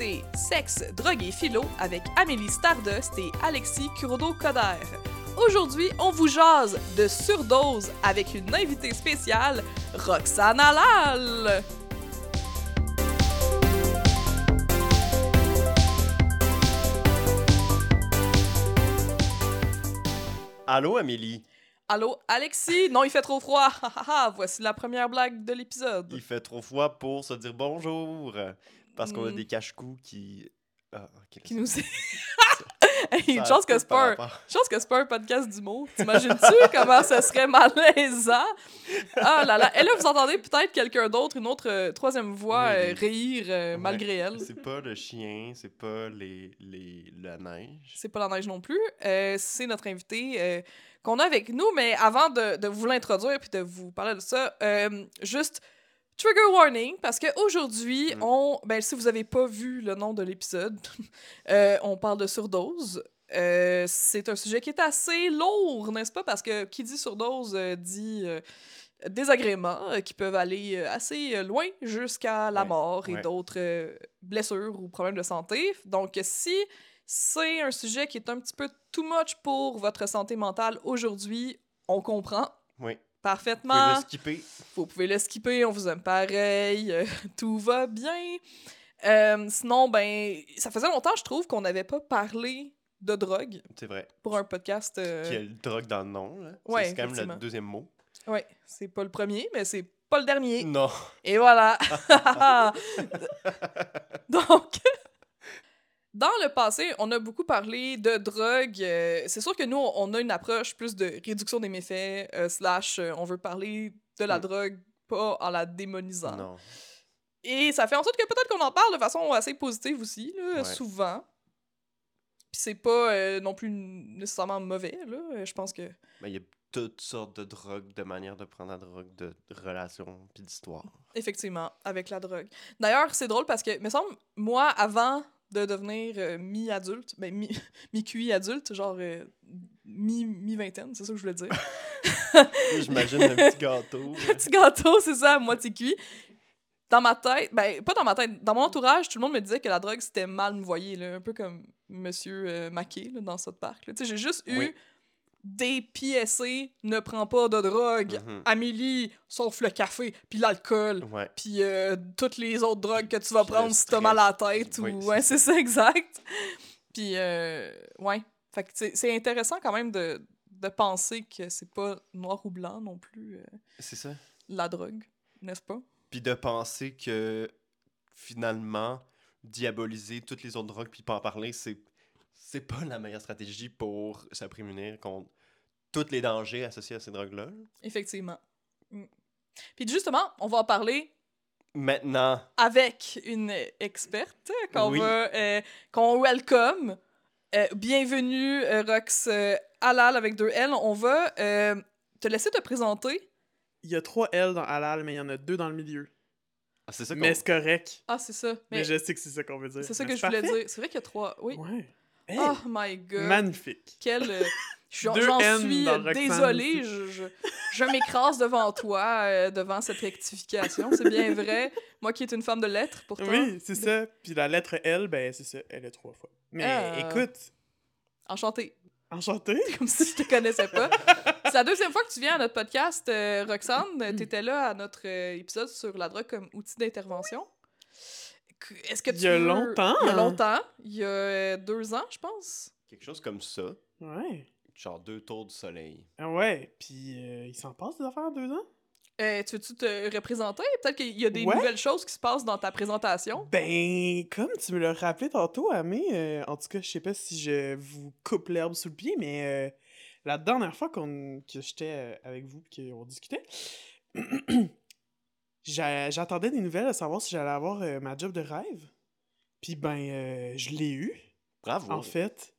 écoutez Sexe, drogue et philo avec Amélie Stardust et Alexis Kurodo-Coder. Aujourd'hui, on vous jase de surdose avec une invitée spéciale, Roxane Alal. Allô, Amélie? Allô, Alexis? Non, il fait trop froid. Ha, ha, ha. Voici la première blague de l'épisode. Il fait trop froid pour se dire bonjour. Parce qu'on a Mm. des cache-coups qui. Ah, ok. Qui nous... Hey, une chance que c'est pas pas un podcast d'humour. T'imagines-tu comment ça serait malaisant? Ah là là. Et là, vous entendez peut-être quelqu'un d'autre, une autre euh, troisième voix euh, rire euh, Ouais. malgré elle. C'est pas le chien, c'est pas les, les, la neige. C'est pas la neige non plus. C'est notre invité qu'on a avec nous. Mais avant de, de vous l'introduire puis de vous parler de ça, juste trigger warning parce qu'aujourd'hui, Mm. on. Ben, si vous avez pas vu le nom de l'épisode, euh, on parle de surdose. Euh, c'est un sujet qui est assez lourd, n'est-ce pas? Parce que qui dit surdose euh, dit désagréments qui peuvent aller assez loin jusqu'à la Ouais, mort et ouais. d'autres blessures ou problèmes de santé. Donc, si c'est un sujet qui est un petit peu too much pour votre santé mentale aujourd'hui, on comprend Oui. Vous pouvez parfaitement. le skipper. Vous pouvez le skipper, on vous aime pareil, euh, tout va bien. Euh, sinon, ben, ça faisait longtemps, je trouve, qu'on n'avait pas parlé de drogue C'est vrai. pour un podcast. euh, Qui a le drogue dans le nom. là. ouais, c'est quand même le deuxième mot. Ouais, c'est pas le premier, mais c'est pas le dernier. Non. Et voilà. Donc, dans le passé, on a beaucoup parlé de drogue. euh, c'est sûr que nous, on a une approche plus de réduction des méfaits, euh, slash, euh, on veut parler de la Mm. drogue, pas en la démonisant. Non. Et ça fait en sorte que peut-être qu'on en parle de façon assez positive aussi, là, Ouais. souvent. Puis c'est pas non plus nécessairement mauvais, là. Je pense que. Mais il y a toutes sortes de drogues, de manières de prendre la drogue, de relations, puis d'histoire. Effectivement, avec la drogue. D'ailleurs, c'est drôle parce que, me semble, moi, avant de devenir euh, mi-adulte, ben, mi- mi-QI adulte, genre euh, mi- mi-vingtaine, c'est ça que je voulais dire. J'imagine un petit gâteau. Petit gâteau, c'est ça, à moitié cuit. Dans ma tête, ben, pas dans ma tête, dans mon entourage, tout le monde me disait que la drogue, c'était mal me voyer, là, un peu comme Monsieur euh, Maquet, là, dans South Park. j'ai juste eu Oui. Des PSC, ne prends pas de drogue, Mhm. Amélie, sauf le café, puis l'alcool, puis euh, toutes les autres drogues que tu vas prendre si t'as mal à la tête. oui, ou... c'est Ouais, c'est ça, exact. Puis, euh, ouais. Fait que c'est c'est intéressant quand même de, de penser que c'est pas noir ou blanc non plus, euh, C'est ça. la drogue, n'est-ce pas? Puis de penser que finalement, diaboliser toutes les autres drogues puis pas en parler, c'est c'est pas la meilleure stratégie pour se prémunir contre tous les dangers associés à ces drogues-là. Effectivement. Mm. Puis justement, on va en parler Maintenant, avec une experte qu'on Oui. va euh, qu'on welcome. Euh, bienvenue euh, Rox euh, Halal avec deux L. On va euh, te laisser te présenter. Il y a trois L dans halal, mais il y en a deux dans le milieu. ah, c'est ça qu'on... Mais c'est correct. Ah, c'est ça. Mais, Mais je sais que c'est ça qu'on veut dire. c'est ça Mais que je voulais parfait. dire. C'est vrai qu'il y a trois. Oui. Ouais. Hey, Oh my god. magnifique. Quel. euh, J'en suis euh, désolée. Je, je, je m'écrase devant toi, euh, devant cette rectification. C'est bien vrai. Moi qui est une femme de lettres, pourtant. Oui, c'est ça. Puis la lettre L, ben c'est ça, elle est trois fois. Mais Ah. écoute, Enchantée. enchanté. Comme si je te connaissais pas. C'est la deuxième fois que tu viens à notre podcast, euh, Roxane. Tu étais là à notre euh, épisode sur la drogue comme outil d'intervention. Est-ce que tu Il y a veux- longtemps. Il y a longtemps. Il y a euh, deux ans, je pense. Quelque chose comme ça. Ouais. Genre deux tours du soleil. Ah ouais, puis euh, il s'en passe des affaires en deux ans? Euh, tu veux-tu te représenter? Peut-être qu'il y a des Ouais. nouvelles choses qui se passent dans ta présentation. Ben, comme tu me l'as rappelé tantôt, Amé, euh, en tout cas, je sais pas si je vous coupe l'herbe sous le pied, mais euh, la dernière fois qu'on que j'étais avec vous et qu'on discutait, j'attendais des nouvelles à savoir si j'allais avoir euh, ma job de rêve. Puis ben, euh, je l'ai eu, Bravo. en fait.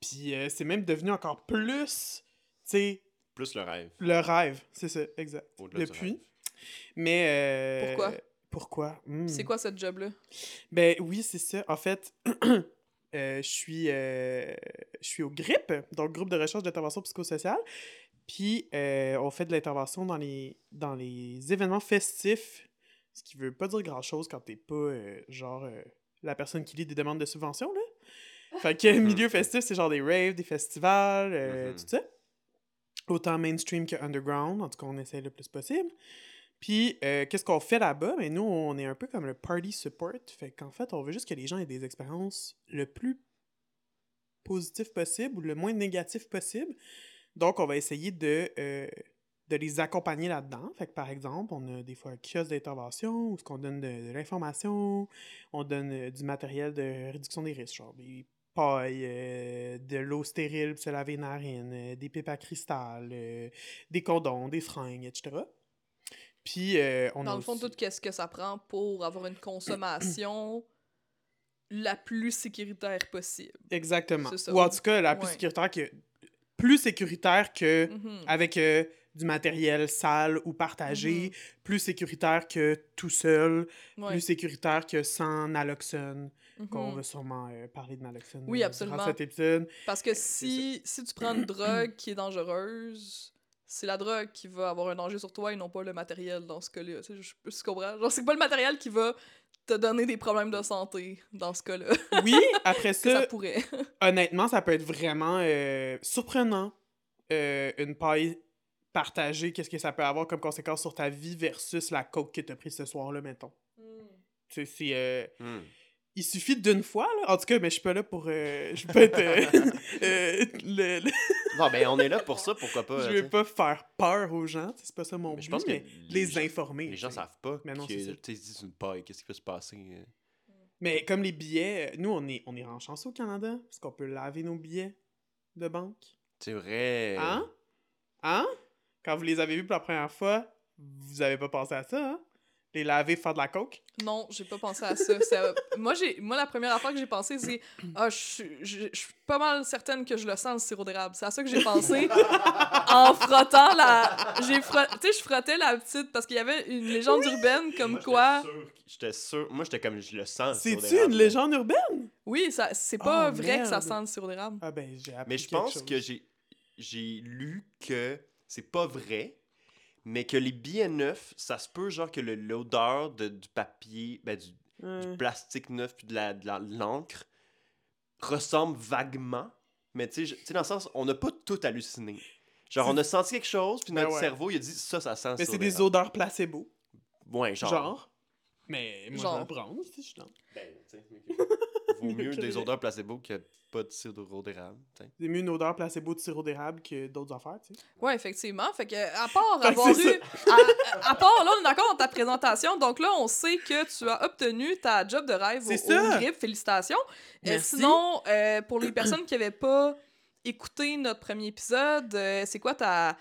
Puis euh, c'est même devenu encore plus, tu sais, Plus le rêve. le rêve, c'est ça, exact. Depuis. Mais... euh, Pourquoi? Pourquoi? Hmm. C'est quoi cette job-là? Ben oui, c'est ça. En fait, euh, je suis euh, je suis au GRIP, donc groupe de recherche d'intervention psychosociale. Puis euh, on fait de l'intervention dans les dans les événements festifs, ce qui veut pas dire grand chose quand t'es pas euh, genre euh, la personne qui lit des demandes de subvention, là. Fait que milieu festif, c'est genre des raves, des festivals, euh, Mhm. tout ça. Autant mainstream que underground, en tout cas, on essaie le plus possible. Puis, euh, qu'est-ce qu'on fait là-bas? Mais nous, on est un peu comme le party support. Fait qu'en fait, on veut juste que les gens aient des expériences le plus positif possible ou le moins négatif possible. Donc, on va essayer de, euh, de les accompagner là-dedans. Fait que, par exemple, on a des fois un kiosque d'intervention où ce qu'on donne de, de l'information, on donne euh, du matériel de réduction des risques, genre des pailles, euh, de l'eau stérile pour se laver les narines, euh, des pipes à cristal, des condoms, des fringues, etc. Puis, euh, a Dans le fond, aussi- tout qu'est-ce que ça prend pour avoir une consommation la plus sécuritaire possible. Exactement. Ou en tout cas, la plus Ouais. sécuritaire que... Plus sécuritaire que... Mhm. avec euh, du matériel sale ou partagé, plus sécuritaire que tout seul, Ouais. plus sécuritaire que sans naloxone, qu'on Mhm. va sûrement euh, parler de naloxone Oui, euh, absolument. durant cet épisode. Parce que si, si tu prends une drogue qui est dangereuse, c'est la drogue qui va avoir un danger sur toi et non pas le matériel dans ce cas-là. Tu sais, je, je comprends. Genre, c'est pas le matériel qui va te donner des problèmes de santé dans ce cas-là. Oui, après que ça ça, pourrait. honnêtement, ça peut être vraiment euh, surprenant, euh, une paille partagée, qu'est-ce que ça peut avoir comme conséquence sur ta vie versus la coke que t'as prise ce soir-là, mettons. Tu sais, c'est... euh, Hmm. il suffit d'une fois, là. En tout cas, mais je suis pas là pour... euh, je peux être... euh, euh, le- le- Non, ben on est là pour ça, pourquoi pas. je sais. pas faire peur aux gens, c'est pas ça mon Mais but, je pense que mais les informer. Les gens savent pas Mais non, que c'est une paille, qu'est-ce qui peut se passer. euh? Mais comme les billets, nous, on est, on est en chanceux au Canada, parce qu'on peut laver nos billets de banque. C'est vrai. Hein? Hein? Quand vous les avez vus pour la première fois, vous avez pas pensé à ça, hein? Les laver, faire de la coke? Non, j'ai pas pensé à ça. Ça- moi, j'ai, moi, la première affaire que j'ai pensé, c'est Ah, je suis- je je suis pas mal certaine que je le sens, le sirop d'érable. C'est à ça que j'ai pensé en frottant la. J'ai frot- Tu sais, je frottais la petite parce qu'il y avait une légende urbaine comme Moi, j'étais quoi. sûr- J'étais sûr. Moi, j'étais comme, je le sens. C'est-tu une légende urbaine? Oui, ça, c'est pas Oh, vrai que ça sent le sirop d'érable. Ah ben, j'ai Mais je pense chose. que j'ai j'ai lu que c'est pas vrai, mais que les billets neufs, ça se peut genre que le- l'odeur de- du papier, ben, du, du plastique neuf puis de la de la- de l'encre ressemble vaguement, mais tu sais, je- tu sais, dans le sens, on n'a pas tout halluciné. Genre, on a senti quelque chose, puis Ben notre ouais. cerveau, il a dit ça, ça sent Mais c'est des odeurs placebo, Ouais, genre. genre. Mais moi, Genre. je vais le prendre, si je suis dans. Ben, tu sais, Vaut mieux des odeurs placebo que pas de sirop d'érable. C'est mieux une odeur placebo de sirop d'érable que d'autres affaires, tu sais. Ouais, effectivement. Fait que, à part avoir eu. À, à part, là, on est d'accord dans ta présentation. Donc là, on sait que tu as obtenu ta job de rêve au, C'est ça. au grip. Félicitations. Euh, Merci. sinon, euh, pour les personnes qui n'avaient pas écouté notre premier épisode, euh, c'est quoi ta.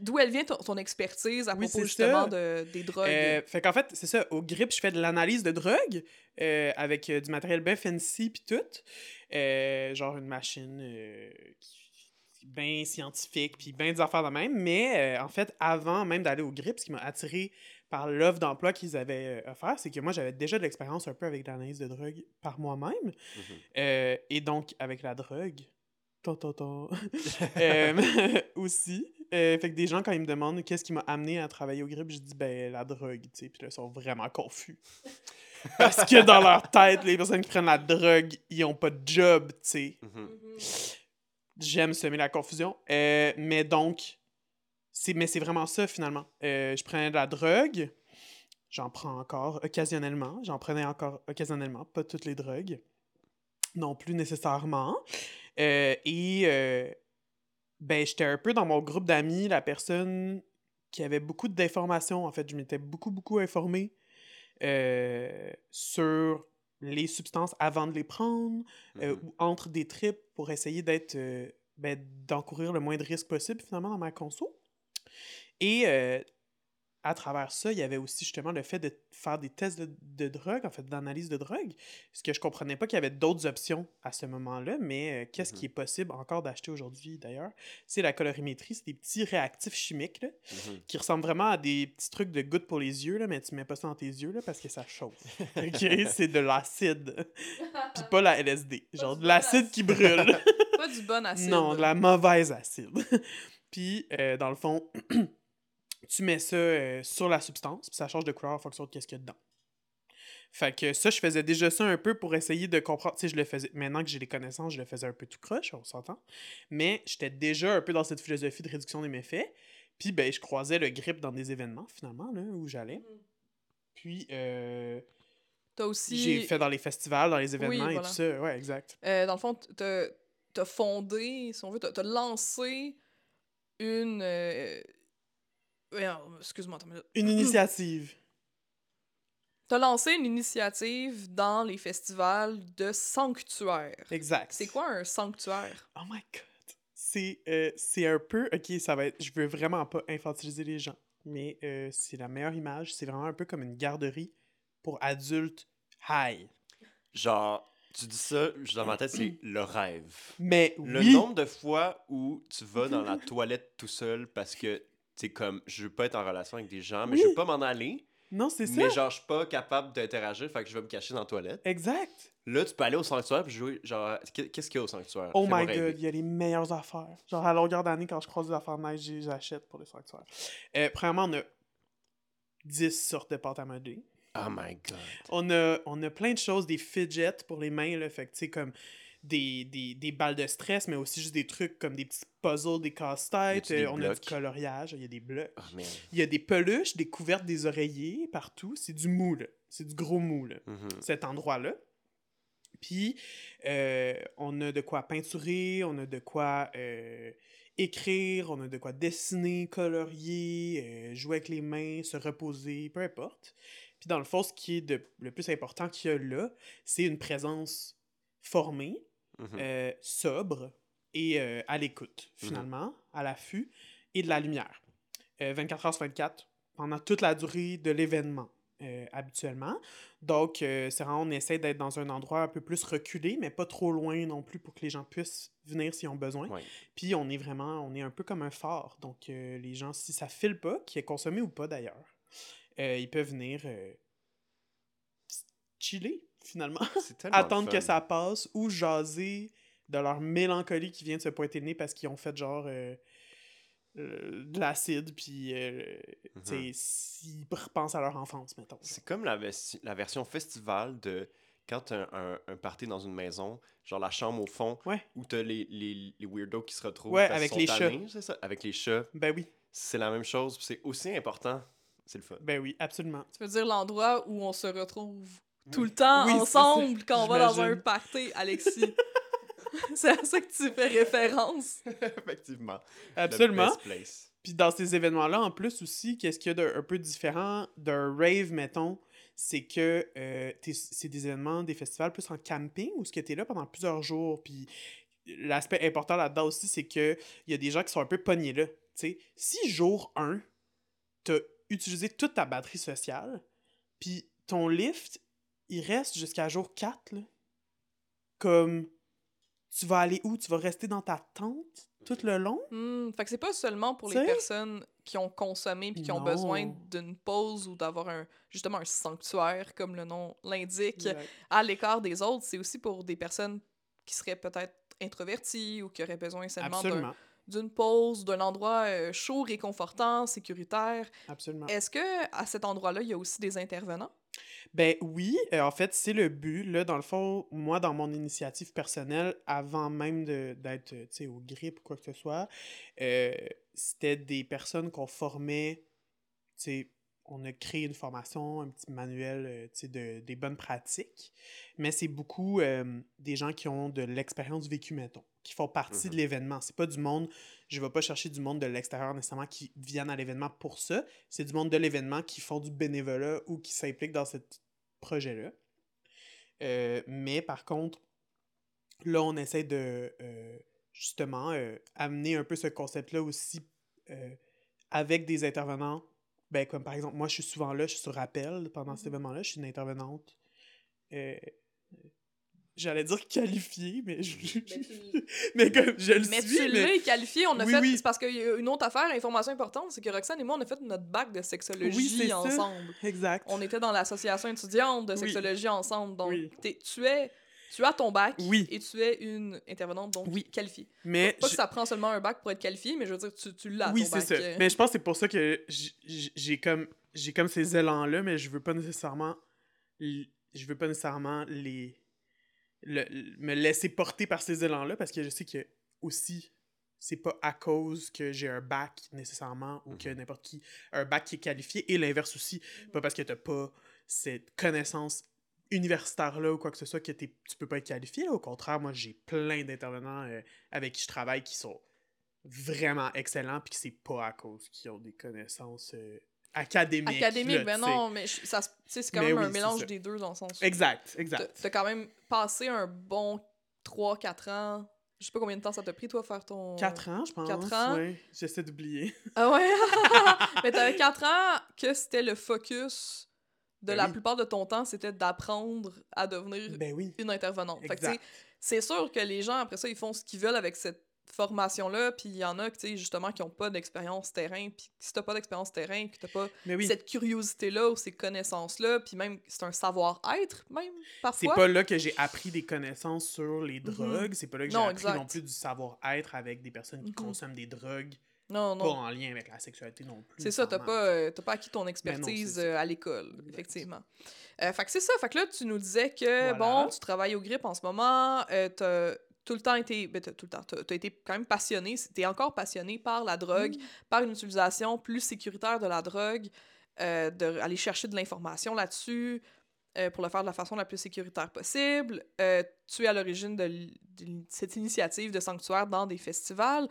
D'où elle vient ton, ton expertise à Oui, propos justement de, des drogues? Euh, fait qu'en fait, c'est ça, au grip, je fais de l'analyse de drogue euh, avec euh, du matériel bien fancy puis tout. Euh, genre une machine euh, qui- bien scientifique puis bien des affaires de même. Mais euh, en fait, avant même d'aller au grip, ce qui m'a attiré par l'offre d'emploi qu'ils avaient euh, offert, c'est que moi, j'avais déjà de l'expérience un peu avec l'analyse de drogue par moi-même. Mhm. Euh, et donc, avec la drogue, ton, ton, ton, euh, aussi. Euh, fait que des gens, quand ils me demandent qu'est-ce qui m'a amené à travailler au grip, je dis, ben, la drogue, tu sais. Puis là, ils sont vraiment confus. Parce que dans leur tête, les personnes qui prennent la drogue, ils ont pas de job, tu sais. Mhm. Mhm. J'aime semer la confusion. Euh, mais donc, c'est, mais c'est vraiment ça, finalement. Euh, je prenais de la drogue. J'en prends encore occasionnellement. J'en prenais encore occasionnellement. Pas toutes les drogues. Non plus nécessairement. Et ben, j'étais un peu dans mon groupe d'amis, la personne qui avait beaucoup d'informations. En fait, je m'étais beaucoup, beaucoup informé euh, sur les substances avant de les prendre, euh, Mhm. ou entre des trips pour essayer d'être euh, ben, d'encourir le moins de risques possible finalement dans ma conso. Et à travers ça, il y avait aussi justement le fait de faire des tests de, de drogue, en fait, d'analyse de drogue. Ce que je comprenais pas qu'il y avait d'autres options à ce moment-là, mais euh, qu'est-ce qui est possible encore d'acheter aujourd'hui d'ailleurs, c'est la colorimétrie, c'est des petits réactifs chimiques là, Mhm. qui ressemblent vraiment à des petits trucs de gouttes pour les yeux, là, mais tu mets pas ça dans tes yeux là, parce que ça chauffe. ok, c'est de l'acide. Puis pas la LSD. Pas Genre de l'acide qui brûle. Pas du bon acide. non, de la mauvaise acide. puis, euh, dans le fond, tu mets ça euh, sur la substance, puis ça change de couleur en fonction de qu'est-ce qu'il y a dedans. Fait que ça, je faisais déjà ça un peu pour essayer de comprendre. Tu sais, je le faisais. Maintenant que j'ai les connaissances, je le faisais un peu tout croche, on s'entend. Mais j'étais déjà un peu dans cette philosophie de réduction des méfaits. Puis, ben, je croisais le grip dans des événements, finalement, là, où j'allais. Puis, euh, T'as aussi. j'ai fait dans les festivals, dans les événements et voilà. tout ça. Ouais, exact. Euh, dans le fond, t'as as fondé, si on veut, t'as as lancé une. euh, Excuse-moi, attends une initiative. T'as lancé une initiative dans les festivals de sanctuaires. Exact. C'est quoi un sanctuaire? Oh my god. C'est euh, c'est un peu. Ok, ça va être. Je veux vraiment pas infantiliser les gens. Mais euh, c'est la meilleure image. C'est vraiment un peu comme une garderie pour adultes high. Genre, tu dis ça, dans ma tête, c'est le rêve. Mais Le oui. nombre de fois où tu vas dans la toilette tout seul parce que t'es comme, je veux pas être en relation avec des gens, mais Oui. je veux pas m'en aller, Non, c'est ça. mais genre, je suis pas capable d'interagir, fait que je vais me cacher dans la toilette. Exact. Là, tu peux aller au sanctuaire puis jouer, genre, qu'est- qu'est-ce qu'il y a au sanctuaire? Oh my rêver. god, il y a les meilleures affaires. Genre, à longueur d'année, quand je croise des affaires nice, j'ai- j'achète pour les sanctuaires. Euh, premièrement, on a 10 sortes de pâtes à modeler. Oh my god. On a, on a plein de choses, des fidgets pour les mains, là, fait que tu sais, comme des, des, des balles de stress, mais aussi juste des trucs comme des petits puzzles, des casse-têtes. Euh, on a du coloriage, il y a des blocs. Oh man. Il y a des peluches, des couvertes des oreillers partout. C'est du mou, là. C'est du gros mou, là, Mhm. cet endroit-là. Puis, euh, on a de quoi peinturer, on a de quoi euh, écrire, on a de quoi dessiner, colorier, jouer avec les mains, se reposer, peu importe. Puis, dans le fond, ce qui est de, le plus important qu'il y a là, c'est une présence formée, Mhm. euh, sobre et euh, à l'écoute, finalement, à l'affût, et de la lumière. Euh, 24 heures sur 24, pendant toute la durée de l'événement, euh, habituellement. Donc, euh, c'est vraiment, on essaie d'être dans un endroit un peu plus reculé, mais pas trop loin non plus pour que les gens puissent venir s'ils ont besoin. Puis, on est vraiment, on est un peu comme un phare. Donc, euh, les gens, si ça file pas, qui est consommé ou pas d'ailleurs, euh, ils peuvent venir euh, chiller, finalement C'est tellement attendre que ça passe ou jaser de leur mélancolie qui vient de se pointer le nez parce qu'ils ont fait genre euh, euh, de l'acide puis euh, tu sais, s'ils repensent à leur enfance mettons C'est comme la, la version festival de quand t'as un, un, un party dans une maison, genre la chambre au fond, ouais où t'as les, les, les weirdos qui se retrouvent. Ouais, avec les chats. ça? Avec les chats. ben oui C'est la même chose, c'est aussi important. C'est le fun. ben oui absolument Tu veux dire l'endroit où on se retrouve? Tout le temps Oui, ensemble quand on va dans un party, Alexis. C'est à ça que tu fais référence. Effectivement. absolument. Puis dans ces événements-là, en plus aussi, qu'est-ce qu'il y a d'un un peu différent d'un rave, mettons, c'est que euh, c'est des événements, des festivals plus en camping, où ce que t'es là pendant plusieurs jours? Puis l'aspect important là-dedans aussi, c'est que il y a des gens qui sont un peu pognés là. Tu sais, si jour 1, t'as utilisé toute ta batterie sociale, puis ton lift, il reste jusqu'à jour 4, là. Comme, tu vas aller où? Tu vas rester dans ta tente tout le long? Hmm, fait que c'est pas seulement pour les personnes qui ont consommé puis qui ont besoin d'une pause ou d'avoir un justement un sanctuaire comme le nom l'indique Exact. à l'écart des autres, c'est aussi pour des personnes qui seraient peut-être introverties ou qui auraient besoin seulement d'un- d'une pause, d'un endroit euh, chaud, réconfortant, sécuritaire. Absolument. Est-ce que à cet endroit-là, il y a aussi des intervenants? Ben oui, euh, en fait, c'est le but. Là, dans le fond, moi, dans mon initiative personnelle, avant même d'être euh, tu sais, au grip ou quoi que ce soit, euh, c'était des personnes qu'on formait. tu sais, On a créé une formation, un petit manuel tu sais, de, des bonnes pratiques, mais c'est beaucoup des gens qui ont de l'expérience du vécu, mettons, qui font partie Mhm. de l'événement. C'est pas du monde, je vais pas chercher du monde de l'extérieur nécessairement qui viennent à l'événement pour ça, c'est du monde de l'événement qui font du bénévolat ou qui s'impliquent dans ce projet-là. Euh, mais par contre, là, on essaie de euh, justement euh, amener un peu ce concept-là aussi avec des intervenants. Ben, comme par exemple, moi, je suis souvent là, je suis sur rappel pendant cet Mhm. événement-là, je suis une intervenante. J'allais dire qualifiée, mais je... mais comme je le Mais suis, tu mais... l'as qualifié, on a Oui, fait. oui. C'est parce qu'il y a une autre affaire, information importante, c'est que Roxane et moi, on a fait notre bac de sexologie Oui, c'est ça. ensemble. Exact. On était dans l'association étudiante de Oui. sexologie ensemble. Donc, tu es. Tu as ton bac Oui. et tu es une intervenante donc Oui. qualifiée. Mais Pas je- que ça prend seulement un bac pour être qualifié, mais je veux dire, tu, tu l'as oui, ton c'est ça. euh. Mais je pense que c'est pour ça que j'ai comme j'ai comme ces élans là, mais je veux pas nécessairement je veux pas nécessairement les le- me laisser porter par ces élans-là parce que je sais que aussi c'est pas à cause que j'ai un bac nécessairement ou que n'importe qui a un bac qui est qualifié et l'inverse aussi. Pas parce que t'as pas cette connaissance universitaire là ou quoi que ce soit que t'es- tu peux pas être qualifié. Là. au contraire moi j'ai plein d'intervenants euh, avec qui je travaille qui sont vraiment excellents puis que c'est pas à cause qu'ils ont des connaissances euh, Académique, là, ben non, mais ça, c'est quand Mais même oui, un mélange des deux dans le sens. exact exact t'as quand même passé un bon 3-4 ans. Je sais pas combien de temps ça t'a pris, toi, faire ton. 4 ans, je pense. Quatre ans? ouais. J'essaie d'oublier. Ah ouais? Mais t'avais 4 ans que c'était le focus de Ben la oui. plupart de ton temps, c'était d'apprendre à devenir Ben oui. une intervenante. Fait c'est sûr que les gens, après ça, ils font ce qu'ils veulent avec cette formation-là, puis il y en a, tu sais, justement, qui ont pas d'expérience terrain, puis si t'as pas d'expérience terrain, que t'as pas oui. cette curiosité-là ou ces connaissances-là, puis même, c'est un savoir-être, même, C'est parfois. pas là que j'ai appris des connaissances sur les Mhm. drogues. C'est pas là que j'ai appris exact. non plus du savoir-être avec des personnes qui Mhm. consomment des drogues. Non, Pas non. en lien avec la sexualité non plus. C'est ça, t'as pas, euh, t'as pas acquis ton Ben non, expertise c'est euh, à l'école, effectivement. Euh, fait que c'est ça. Fait que là, tu nous disais que, Voilà. bon, tu travailles au grip en ce moment, euh, t'as tout le temps été, ben, t'as tout le temps, t'as, été quand même passionné, t'es encore passionné par la drogue, Mm. par une utilisation plus sécuritaire de la drogue, euh, d'aller chercher de l'information là-dessus euh, pour le faire de la façon la plus sécuritaire possible. Euh, tu es à l'origine de, cette initiative de sanctuaire dans des festivals.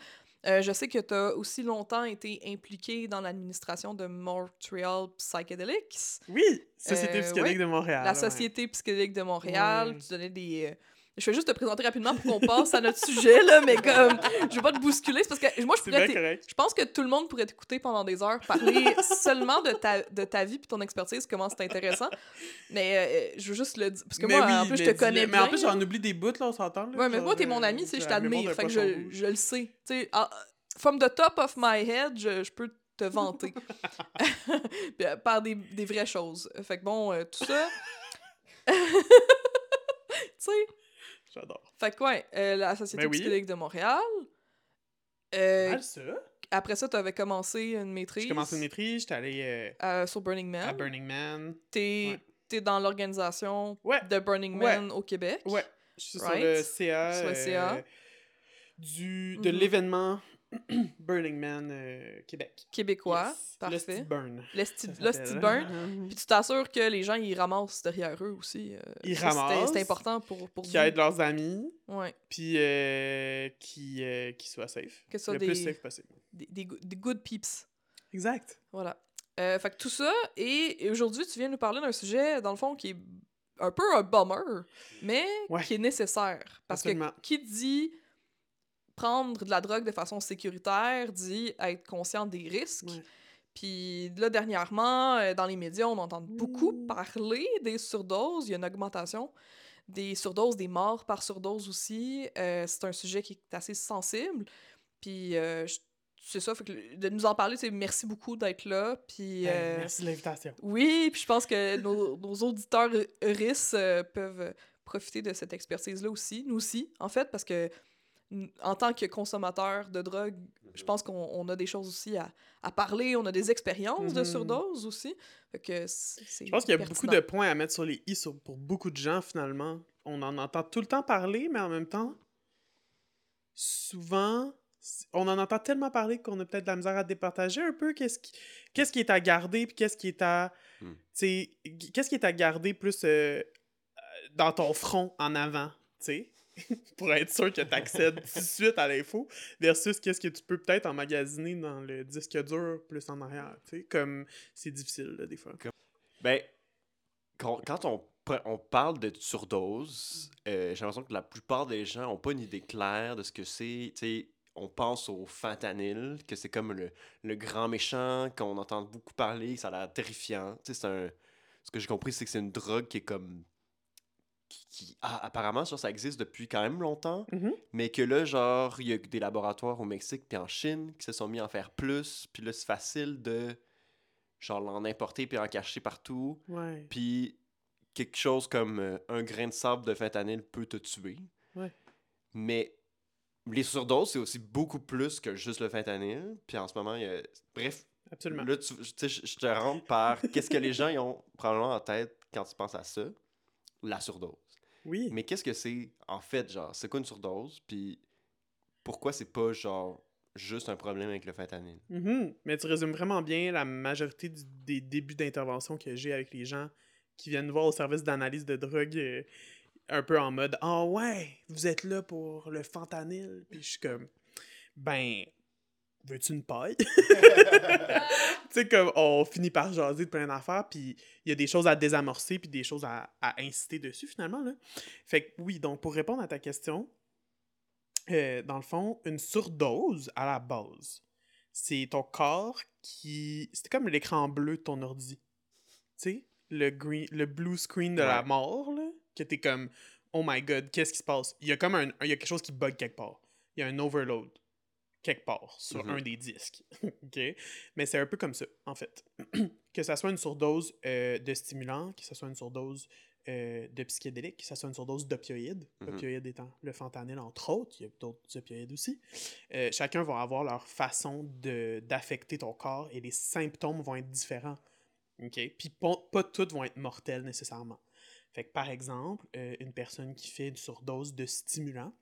Je sais que tu as aussi longtemps été impliqué dans l'administration de Montreal Psychedelics, Oui, Société psychédélique ouais. de Montréal. la ouais. Société psychédélique de Montréal. Ouais. Tu donnais des... Je vais juste te présenter rapidement pour qu'on passe à notre sujet, là, mais comme... Je veux pas te bousculer, c'est parce que moi, je pourrais... je pense que tout le monde pourrait t'écouter pendant des heures parler seulement de ta, de ta vie puis ton expertise, comment c'est intéressant. Mais euh, je veux juste le dire. Parce que Mais moi, oui, en plus, je te connais. Mais en plus, j'en oublie des bouts, là, on s'entend. Ouais, mais moi, t'es mon euh, ami, tu je t'admire. Fait que je, je le sais. Tu sais, ah, from the top of my head, je, je peux te vanter. Puis, euh, Par des, des vraies choses. Fait que bon, euh, tout ça. tu sais. J'adore. Fait que ouais, euh, la Société Ben oui. psychédélique de Montréal. Euh, Mal, ça. après ça, t'avais commencé une maîtrise. J'ai commencé une maîtrise, j'étais allé euh, euh, sur Burning Man. à Burning Man. T'es Ouais. dans l'organisation Ouais. de Burning Ouais. Man au Québec. Ouais, je suis Right. sur le CA, Sur le euh, CA. du, de Mhm. l'événement Burning Man euh, Québec. Québécois. Yes. Parfait. Le Burn. S'appelle. burn. Puis tu t'assures que les gens, ils ramassent derrière eux aussi. euh, Ils ramassent, C'est important pour, pour Qui aident leurs amis, Ouais. puis euh, qui, euh, qui soient safe. Que ce soit le des, plus safe possible. des, des, go- des good peeps. Exact. Voilà. Fait que tout ça, et, et aujourd'hui, tu viens nous parler d'un sujet, dans le fond, qui est un peu un bummer, mais Ouais. qui est nécessaire. Parce Absolument. que qui dit prendre de la drogue de façon sécuritaire dit être conscient des risques. Ouais. Puis là, dernièrement, euh, dans les médias, on entend beaucoup Mmh. parler des surdoses. Il y a une augmentation des surdoses, des morts par surdose aussi. Euh, c'est un sujet qui est assez sensible. Puis euh, c'est ça, fait que de nous en parler, c'est merci beaucoup d'être là. Puis Ben, euh, merci de l'invitation. oui, puis je pense que nos, nos auditeurs RIS peuvent profiter de cette expertise-là aussi, nous aussi, en fait, parce que en tant que consommateur de drogue, je pense qu'on on a des choses aussi à, à parler, on a des expériences de Mhm. surdose aussi. Fait que Je pense qu'il y a beaucoup de points à mettre sur les i sur- pour beaucoup de gens, finalement. On en entend tout le temps parler, mais en même temps, souvent, on en entend tellement parler qu'on a peut-être de la misère à départager un peu qu'est-ce qui, qu'est-ce qui est à garder, puis qu'est-ce qui est à... Hmm. tu sais, g- Qu'est-ce qui est à garder plus euh, dans ton front en avant, tu sais? pour être sûr que tu accèdes tout de suite à l'info, versus qu'est-ce que tu peux peut-être emmagasiner dans le disque dur plus en arrière, tu sais? Comme c'est difficile, des fois. Ben, quand, quand on, on parle de surdose, euh, j'ai l'impression que la plupart des gens n'ont pas une idée claire de ce que c'est. Tu on pense au fentanyl, que c'est comme le, le grand méchant qu'on entend beaucoup parler, que ça a l'air terrifiant. Tu sais, c'est. Ce que j'ai compris, c'est que c'est une drogue qui est comme... Qui, ah, apparemment, ça, ça existe depuis quand même longtemps, Mhm. mais que là, genre, il y a des laboratoires au Mexique puis en Chine qui se sont mis à en faire plus, puis là, c'est facile de, genre, l'en importer puis en cacher partout. Ouais. Puis quelque chose comme euh, un grain de sable de fentanyl peut te tuer. Ouais. Mais les surdoses, c'est aussi beaucoup plus que juste le fentanyl. Puis en ce moment, il y a... Bref, Absolument. là, tu, sais, je je te rentre par qu'est-ce que les gens ils ont probablement en tête quand ils pensent à ça? la surdose. Oui. Mais qu'est-ce que c'est, en fait, genre, c'est quoi une surdose, puis pourquoi c'est pas, genre, juste un problème avec le fentanyl? Mhm. Mais tu résumes vraiment bien la majorité du- des débuts d'intervention que j'ai avec les gens qui viennent voir au service d'analyse de drogue euh, un peu en mode Ah ouais, vous êtes là pour le fentanyl. Puis je suis comme Ben, veux-tu une paille? tu sais, comme on finit par jaser de plein d'affaires, puis il y a des choses à désamorcer, puis des choses à, à inciter dessus finalement. Là. Fait que oui, donc pour répondre à ta question, euh, dans le fond, une surdose à la base, c'est ton corps qui. C'est comme l'écran bleu de ton ordi. Tu sais, le, green... le blue screen de la mort, là, que t'es comme, oh my god, qu'est-ce qui se passe? Il y a comme un. Il y a quelque chose qui bug quelque part. Il y a un overload quelque part sur Mhm. un des disques. OK? Mais c'est un peu comme ça, en fait. que ça soit une surdose euh, de stimulants, que ça soit une surdose euh, de psychédéliques, que ça soit une surdose d'opioïdes, Mhm. l'opioïde étant le fentanyl, entre autres, il y a d'autres opioïdes aussi. Euh, chacun va avoir leur façon d'affecter ton corps et les symptômes vont être différents. OK? Puis pas, pas toutes vont être mortelles nécessairement. Fait que par exemple, une personne qui fait une surdose de stimulants,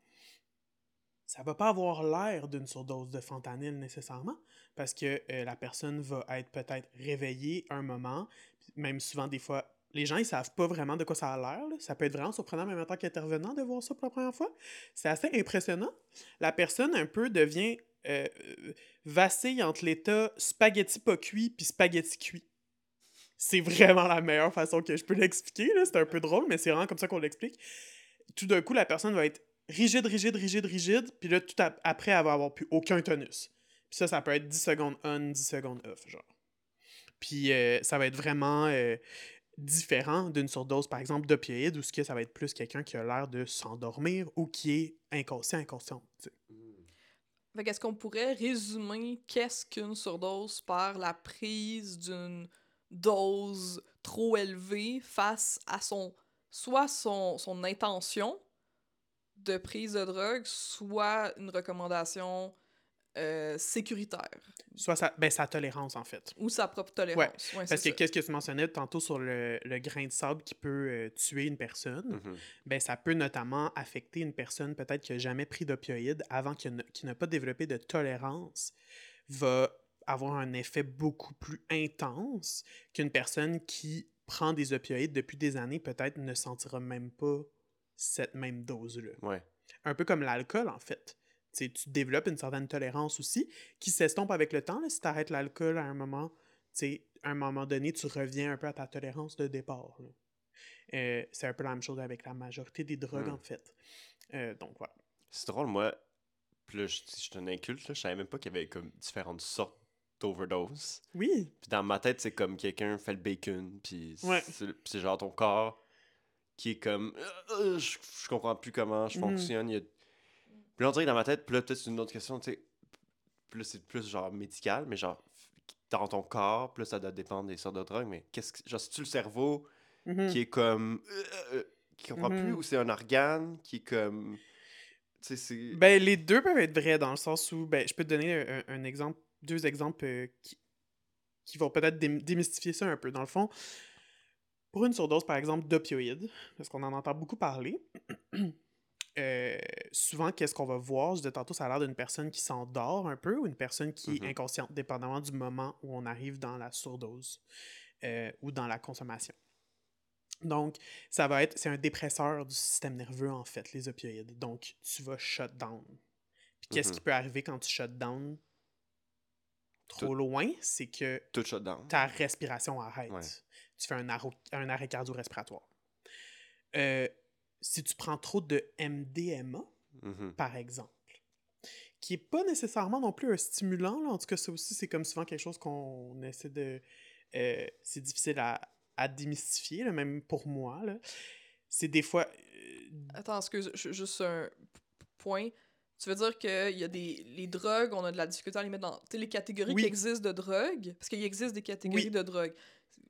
ça va pas avoir l'air d'une surdose de fentanyl nécessairement, parce que euh, la personne va être peut-être réveillée un moment, même souvent des fois, les gens ils savent pas vraiment de quoi ça a l'air, ça peut être vraiment surprenant même en tant qu'intervenant de voir ça pour la première fois. C'est assez impressionnant. La personne un peu devient euh, vacille entre l'état spaghetti pas cuit puis spaghetti cuit. C'est vraiment la meilleure façon que je peux l'expliquer. C'est un peu drôle, mais c'est vraiment comme ça qu'on l'explique. Tout d'un coup, la personne va être rigide, rigide, rigide, rigide, puis là, tout ap- après, elle va avoir plus aucun tonus. Puis ça, ça peut être 10 secondes on, 10 secondes off, genre. Puis euh, ça va être vraiment euh, différent d'une surdose, par exemple, d'opioïdes, où ce que ça va être plus quelqu'un qui a l'air de s'endormir ou qui est inconscient, inconscient. tu sais. Fait qu'est-ce qu'on pourrait résumer qu'est-ce qu'une surdose par la prise d'une dose trop élevée face à son soit son, son intention de prise de drogue, soit une recommandation euh, sécuritaire Soit sa, ben, sa tolérance, en fait. ou sa propre tolérance. Ouais, Parce que ça. qu'est-ce que tu mentionnais tantôt sur le, le grain de sable qui peut euh, tuer une personne, Mhm. ben ça peut notamment affecter une personne peut-être qui n'a jamais pris d'opioïdes avant qu'il ne- qui n'a pas développé de tolérance, va avoir un effet beaucoup plus intense qu'une personne qui prend des opioïdes depuis des années, peut-être ne sentira même pas cette même dose-là. Ouais. Un peu comme l'alcool, en fait. Tu développes une certaine tolérance aussi, qui s'estompe avec le temps. là. Si tu arrêtes l'alcool à un moment, à un moment donné, tu reviens un peu à ta tolérance de départ. Euh, c'est un peu la même chose avec la majorité des drogues, Hmm. en fait. Euh, donc, voilà. C'est drôle, moi, là, je, je suis un inculte, là, je savais même pas qu'il y avait comme différentes sortes d'overdose. Oui, Puis dans ma tête, c'est comme quelqu'un fait le bacon, puis c'est Ouais. puis c'est genre ton corps qui est comme Euh, euh, je, je comprends plus comment je Mhm. fonctionne. Il y a... Puis là, on dirait que dans ma tête, puis là, peut-être c'est une autre question, tu sais. Puis là, c'est plus genre médical, mais genre dans ton corps, puis là, ça doit dépendre des sortes de drogues, mais qu'est-ce que. Genre, c'est-tu le cerveau Mhm. qui est comme. euh, euh, qui comprend plus, Mhm. ou c'est un organe qui est comme. Tu sais, c'est. Ben, les deux peuvent être vrais dans le sens où, ben, je peux te donner un, un exemple, deux exemples qui, qui vont peut-être dém- démystifier ça un peu. Dans le fond, pour une surdose, par exemple, d'opioïdes, parce qu'on en entend beaucoup parler, euh, souvent, qu'est-ce qu'on va voir? Je disais tantôt, ça a l'air d'une personne qui s'endort un peu ou une personne qui est inconsciente, dépendamment du moment où on arrive dans la surdose euh, ou dans la consommation. Donc, ça va être, c'est un dépresseur du système nerveux, en fait, les opioïdes. Donc, tu vas shut down. Puis, qu'est-ce Mhm. qui peut arriver quand tu shut down? Trop Tout- loin? C'est que Tout shut down. ta respiration arrête. Ouais. Tu fais un, arro- un arrêt cardio-respiratoire. Euh, si tu prends trop de MDMA, Mhm. par exemple, qui est pas nécessairement non plus un stimulant, là. en tout cas, ça aussi, c'est comme souvent quelque chose qu'on essaie de... euh, c'est difficile à, à démystifier, là, même pour moi. là. C'est des fois... euh, Attends, excuse, ju- juste un point. Tu veux dire qu'il y a des. Les drogues, on a de la difficulté à les mettre dans. Les catégories Oui. qui existent de drogues, parce qu'il existe des catégories Oui. de drogues.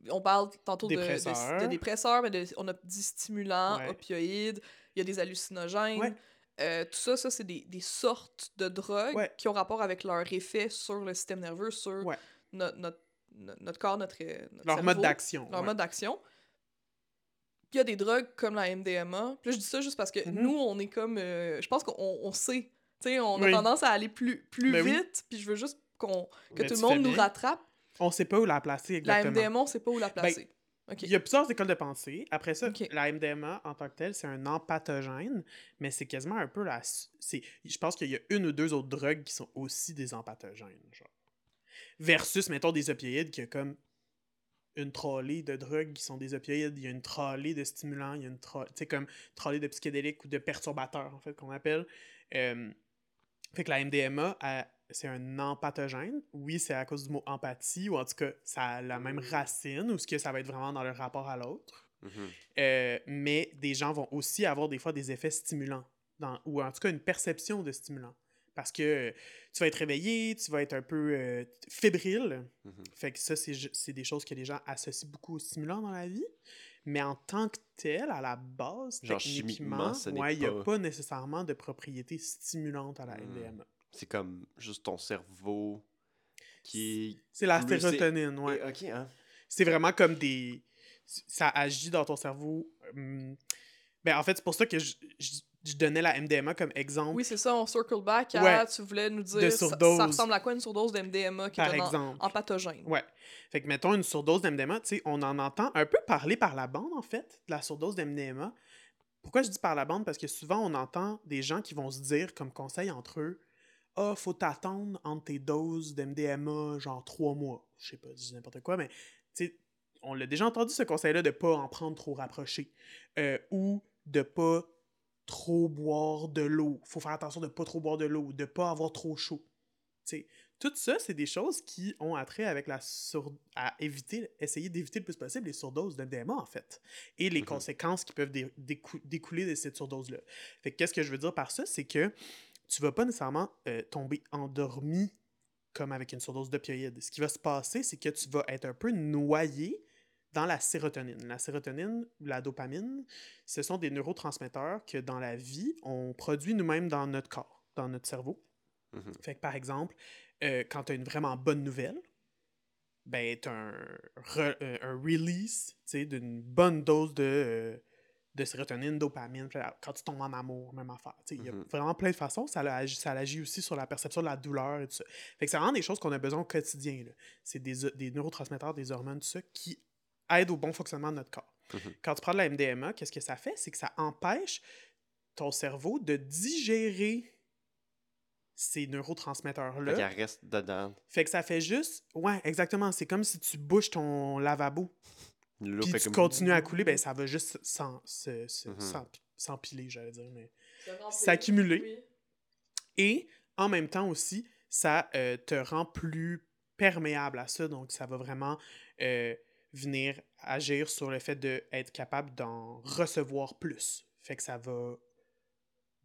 On parle tantôt de, de, de dépresseurs, mais de- on a dit stimulants, Ouais. opioïdes, il y a des hallucinogènes. Ouais. Euh, tout ça, ça c'est des, des sortes de drogues Ouais. qui ont rapport avec leur effet sur le système nerveux, sur no- notre, no- notre corps, notre, notre leur cerveau mode d'action. leur mode d'action. il y a des drogues comme la MDMA. Puis là, je dis ça juste parce que Mhm. nous, on est comme. euh, je pense qu'on on sait. Tu sais, on a Oui. tendance à aller plus, plus Ben oui. vite. Puis je veux juste qu'on que Mais tout le monde nous rattrape. On sait pas où la placer La exactement. Ben, MDMA, on sait pas où la placer. OK. Il y a plusieurs écoles de pensée. Après ça, la MDMA en tant que telle, c'est un empathogène, mais c'est quasiment un peu la. Je pense qu'il y a une ou deux autres drogues qui sont aussi des empathogènes. Genre. Versus, mettons, des opioïdes qui a comme une trolley de drogues qui sont des opioïdes, il y a une trolley de stimulants, il y a une trolley, comme trolley de psychédéliques ou de perturbateurs, en fait, qu'on appelle. Euh, fait que la MDMA, elle- c'est un empathogène. Oui, c'est à cause du mot empathie, ou en tout cas, ça a la même racine, ou ce que ça va être vraiment dans le rapport à l'autre. Mhm. Euh, mais des gens vont aussi avoir des fois des effets stimulants, dans, ou en tout cas une perception de stimulant. Parce que euh, tu vas être réveillé, tu vas être un peu euh, fébrile. Mhm. Fait que ça, c'est des choses que les gens associent beaucoup aux stimulants dans la vie. Mais en tant que tel, à la base, Genre, techniquement, ouais, il n'y a pas- nécessairement de propriétés stimulantes à la. MDMA. C'est comme juste ton cerveau qui C'est la sérotonine, ouais. Ok, hein. C'est vraiment comme des. Ça agit dans ton cerveau. hum, Ben, en fait, c'est pour ça que je, je- je donnais la MDMA comme exemple. Oui, c'est ça, on circle back à Ouais. tu voulais nous dire De ça, surdose. ça ressemble à quoi une surdose de MDMA qui Par est un en- exemple. empathogène. Ouais. Fait que, mettons, une surdose d'MDMA, tu sais, on en entend un peu parler par la bande, en fait, de la surdose d'MDMA. Pourquoi je dis par la bande? Parce que souvent, on entend des gens qui vont se dire, comme conseil entre eux, « Ah, faut t'attendre entre tes doses d'MDMA, genre trois mois. » Je sais pas, dis n'importe quoi, mais, on l'a déjà entendu, ce conseil-là, de pas en prendre trop rapproché. Euh, ou de pas trop boire de l'eau. Faut faire attention de pas trop boire de l'eau, de pas avoir trop chaud. Tout ça, c'est des choses qui ont attrait avec la sur... à éviter, essayer d'éviter le plus possible les surdoses de MDMA, en fait. Et les Mhm. conséquences qui peuvent dé- décou- découler de cette surdose-là. Fait que qu'est-ce que je veux dire par ça? C'est que tu vas pas nécessairement euh, tomber endormi comme avec une surdose d'opioïdes. Ce qui va se passer, c'est que tu vas être un peu noyé dans la sérotonine. La sérotonine, la dopamine, ce sont des neurotransmetteurs que dans la vie, on produit nous-mêmes dans notre corps, dans notre cerveau. Mhm. Fait que par exemple, euh, quand tu as une vraiment bonne nouvelle, ben tu un, re- euh, un release tu sais, d'une bonne dose de, euh, de sérotonine, dopamine. Quand tu tombes en amour, même affaire. Il y a Mhm. vraiment plein de façons. Ça agit, ça agit aussi sur la perception de la douleur et tout ça. Fait que c'est vraiment des choses qu'on a besoin au quotidien. C'est des, des neurotransmetteurs, des hormones, tout ça, qui aident au bon fonctionnement de notre corps. Mhm. Quand tu prends de la MDMA, qu'est-ce que ça fait? C'est que ça empêche ton cerveau de digérer ces Fait neurotransmetteurs-là. qu'elle reste dedans. Fait que ça fait juste. Ouais, exactement. C'est comme si tu bouches ton lavabo. Puis tu comme- continues à couler, ben ça va juste s'en- se- se- Mhm. s'en- s'empiler, j'allais dire. Mais... S'accumuler. Et en même temps aussi, ça euh, te rend plus perméable à ça. Donc, ça va vraiment euh, venir agir sur le fait d'être capable d'en recevoir plus. Fait que ça va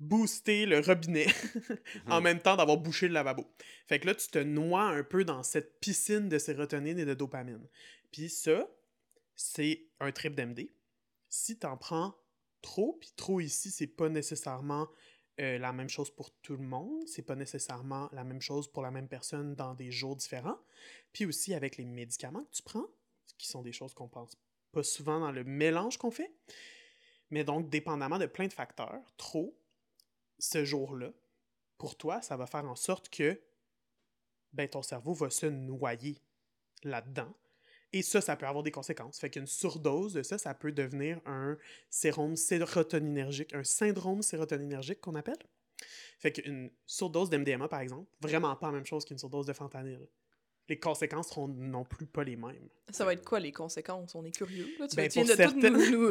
booster le robinet en Mhm. même temps d'avoir bouché le lavabo. Fait que là, tu te noies un peu dans cette piscine de sérotonine et de dopamine. Puis ça, c'est un trip d'MD. Si t'en prends trop, puis trop ici, c'est pas nécessairement euh, la même chose pour tout le monde, c'est pas nécessairement la même chose pour la même personne dans des jours différents. Puis aussi avec les médicaments que tu prends, qui sont des choses qu'on pense pas souvent dans le mélange qu'on fait. Mais donc, dépendamment de plein de facteurs, trop, ce jour-là, pour toi, ça va faire en sorte que ben, ton cerveau va se noyer là-dedans. Et ça, ça peut avoir des conséquences. Fait qu'une surdose de ça, ça peut devenir un sérum sérotoninergique, un syndrome sérotoninergique qu'on appelle. Fait qu'une surdose d'MDMA, par exemple, vraiment pas la même chose qu'une surdose de fentanyl. Les conséquences seront non plus pas les mêmes. Ça va être quoi les conséquences? On est curieux. Là. Tu Ben, viens de tout certaines- nous, nous,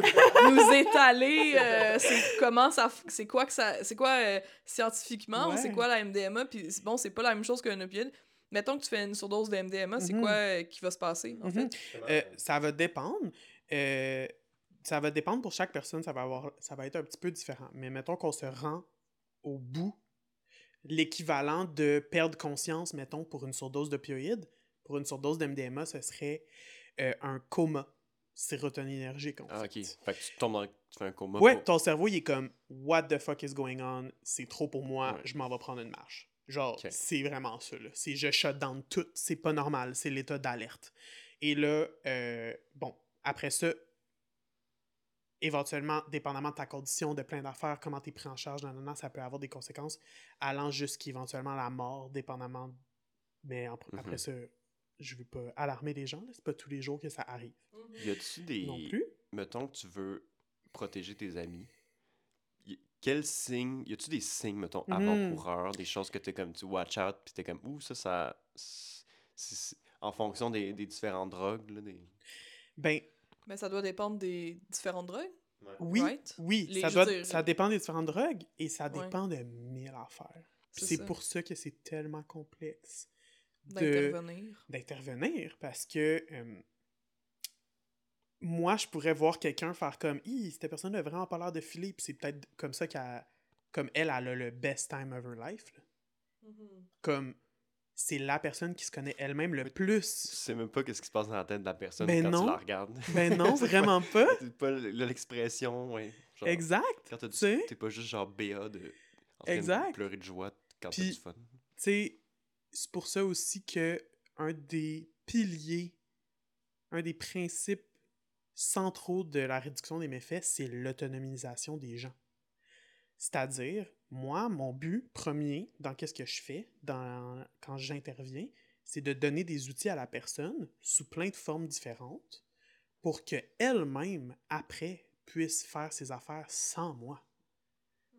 nous étaler. euh, c'est comment ça. C'est quoi que ça. C'est quoi euh, scientifiquement? Ouais. C'est quoi la MDMA? Puis bon, c'est pas la même chose qu'un opioïde. Mettons que tu fais une surdose de MDMA, c'est Mhm. quoi euh, qui va se passer, en Mhm. fait? Euh, ça va dépendre. Euh, ça va dépendre pour chaque personne, ça va, avoir, ça va être un petit peu différent. Mais mettons qu'on se rend au bout, l'équivalent de perdre conscience, mettons, pour une surdose d'opioïdes, pour une surdose d'MDMA, ce serait euh, un coma sérotoninergique, en Ah, fait. ok. Fait que tu tombes dans. Tu fais un coma. Ouais, pour- ton cerveau, il est comme What the fuck is going on? C'est trop pour moi, Ouais. je m'en vais prendre une marche. Genre, c'est vraiment ça. là. C'est je shut down tout. C'est pas normal. C'est l'état d'alerte. Et là, euh, bon, après ça, éventuellement, dépendamment de ta condition, de plein d'affaires, comment tu es pris en charge, nan, nan, nan, ça peut avoir des conséquences allant jusqu'éventuellement la mort, dépendamment. Mais en- Mhm. après ça, je veux pas alarmer les gens, c'est pas tous les jours que ça arrive Y a-tu des. non plus. Mettons que tu veux protéger tes amis. Quel signe. Y a-tu des signes, mettons, Mhm. avant-coureurs, des choses que t'es comme. Tu watch out, puis t'es comme. Ouh, ça, ça. c'est- c'est- En fonction des, des différentes drogues, là. Des... Ben, Mais ça doit dépendre des différentes drogues. oui, Right? oui, Les- ça, doit, dire- ça dépend des différentes drogues et ça Ouais. dépend de mille affaires. Puis C'est pour ça que c'est tellement complexe D'intervenir. d'intervenir parce que euh, moi, je pourrais voir quelqu'un faire comme Hi, cette personne a vraiment pas l'air de filer, puis c'est peut-être comme ça qu'elle, comme elle, elle a le best time of her life. là. Comme c'est la personne qui se connaît elle-même le Tu plus. sais même pas qu'est-ce qui se passe dans la tête de la personne Ben quand non. tu la regardes. Ben non, vraiment pas. C'est pas l'expression, ouais. Genre, Exact. Quand t'as tu du- t'es pas juste genre BA de. En train Exact. de pleurer de joie quand t'as du fun. Tu sais, c'est pour ça aussi que un des piliers, un des principes centraux de la réduction des méfaits, c'est l'autonomisation des gens. C'est-à-dire, moi, mon but premier dans qu'est-ce que je fais, dans, quand j'interviens, c'est de donner des outils à la personne sous plein de formes différentes pour qu'elle-même, après, puisse faire ses affaires sans moi.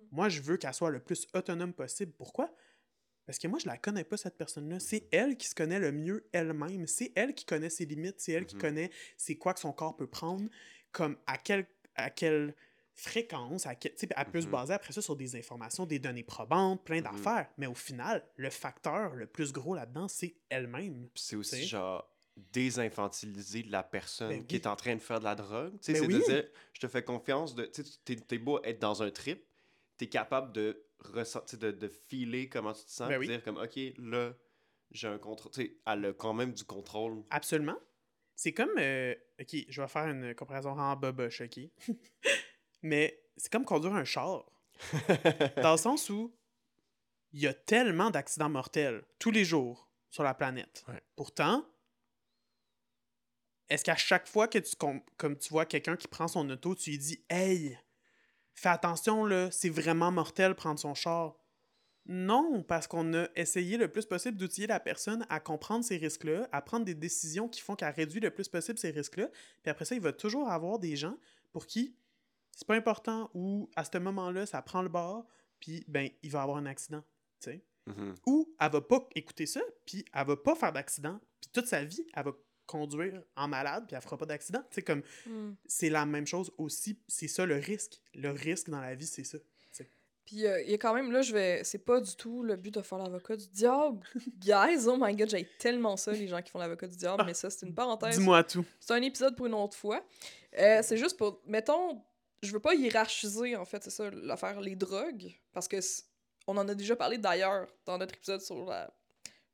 Moi, je veux qu'elle soit le plus autonome possible. Pourquoi? Parce que moi, je la connais pas, cette personne-là. C'est elle qui se connaît le mieux elle-même. C'est elle qui connaît ses limites. C'est elle qui Mhm. connaît c'est quoi que son corps peut prendre, comme à quelle, à quelle fréquence, à quel, elle peut se Mhm. baser après ça sur des informations, des données probantes, plein Mhm. d'affaires. Mais au final, le facteur le plus gros là-dedans, c'est elle-même. C'est aussi T'sais. genre désinfantiliser la personne Ben qui est en train de faire de la drogue. Tu sais, Ben c'est de oui. dire, je te fais confiance, de, tu sais, t'es, t'es beau être dans un trip, t'es capable de ressentir, de, de filer comment tu te sens, Ben oui. dire comme, OK, là, j'ai un contrôle. Tu sais, elle a quand même du contrôle. Absolument. C'est comme. euh, ok, je vais faire une comparaison en boboche, ok? Mais c'est comme conduire un char. Dans le sens où il y a tellement d'accidents mortels tous les jours sur la planète. Ouais. Pourtant, est-ce qu'à chaque fois que tu, com- comme tu vois quelqu'un qui prend son auto, tu lui dis Hey, fais attention, là, c'est vraiment mortel prendre son char? Non, parce qu'on a essayé le plus possible d'outiller la personne à comprendre ces risques-là, à prendre des décisions qui font qu'elle réduit le plus possible ces risques-là. Puis après ça, il va toujours avoir des gens pour qui c'est pas important ou à ce moment-là, ça prend le bord, puis ben, il va avoir un accident. tu sais. Mhm. Ou elle va pas écouter ça, puis elle va pas faire d'accident, puis toute sa vie, elle va conduire en malade, puis elle fera pas d'accident. Tu sais, comme Hmm. c'est la même chose aussi, c'est ça le risque. Le risque dans la vie, c'est ça. Puis euh, il y a quand même, là, je vais. C'est pas du tout le but de faire l'avocat du diable. Guys, oh my god, j'ai tellement ça, les gens qui font l'avocat du diable, Ah, mais ça, c'est une parenthèse. Dis-moi tout. C'est un épisode pour une autre fois. Euh, c'est juste pour. Mettons, je veux pas hiérarchiser, en fait, c'est ça, l'affaire, les drogues, parce que on en a déjà parlé d'ailleurs dans notre épisode sur la.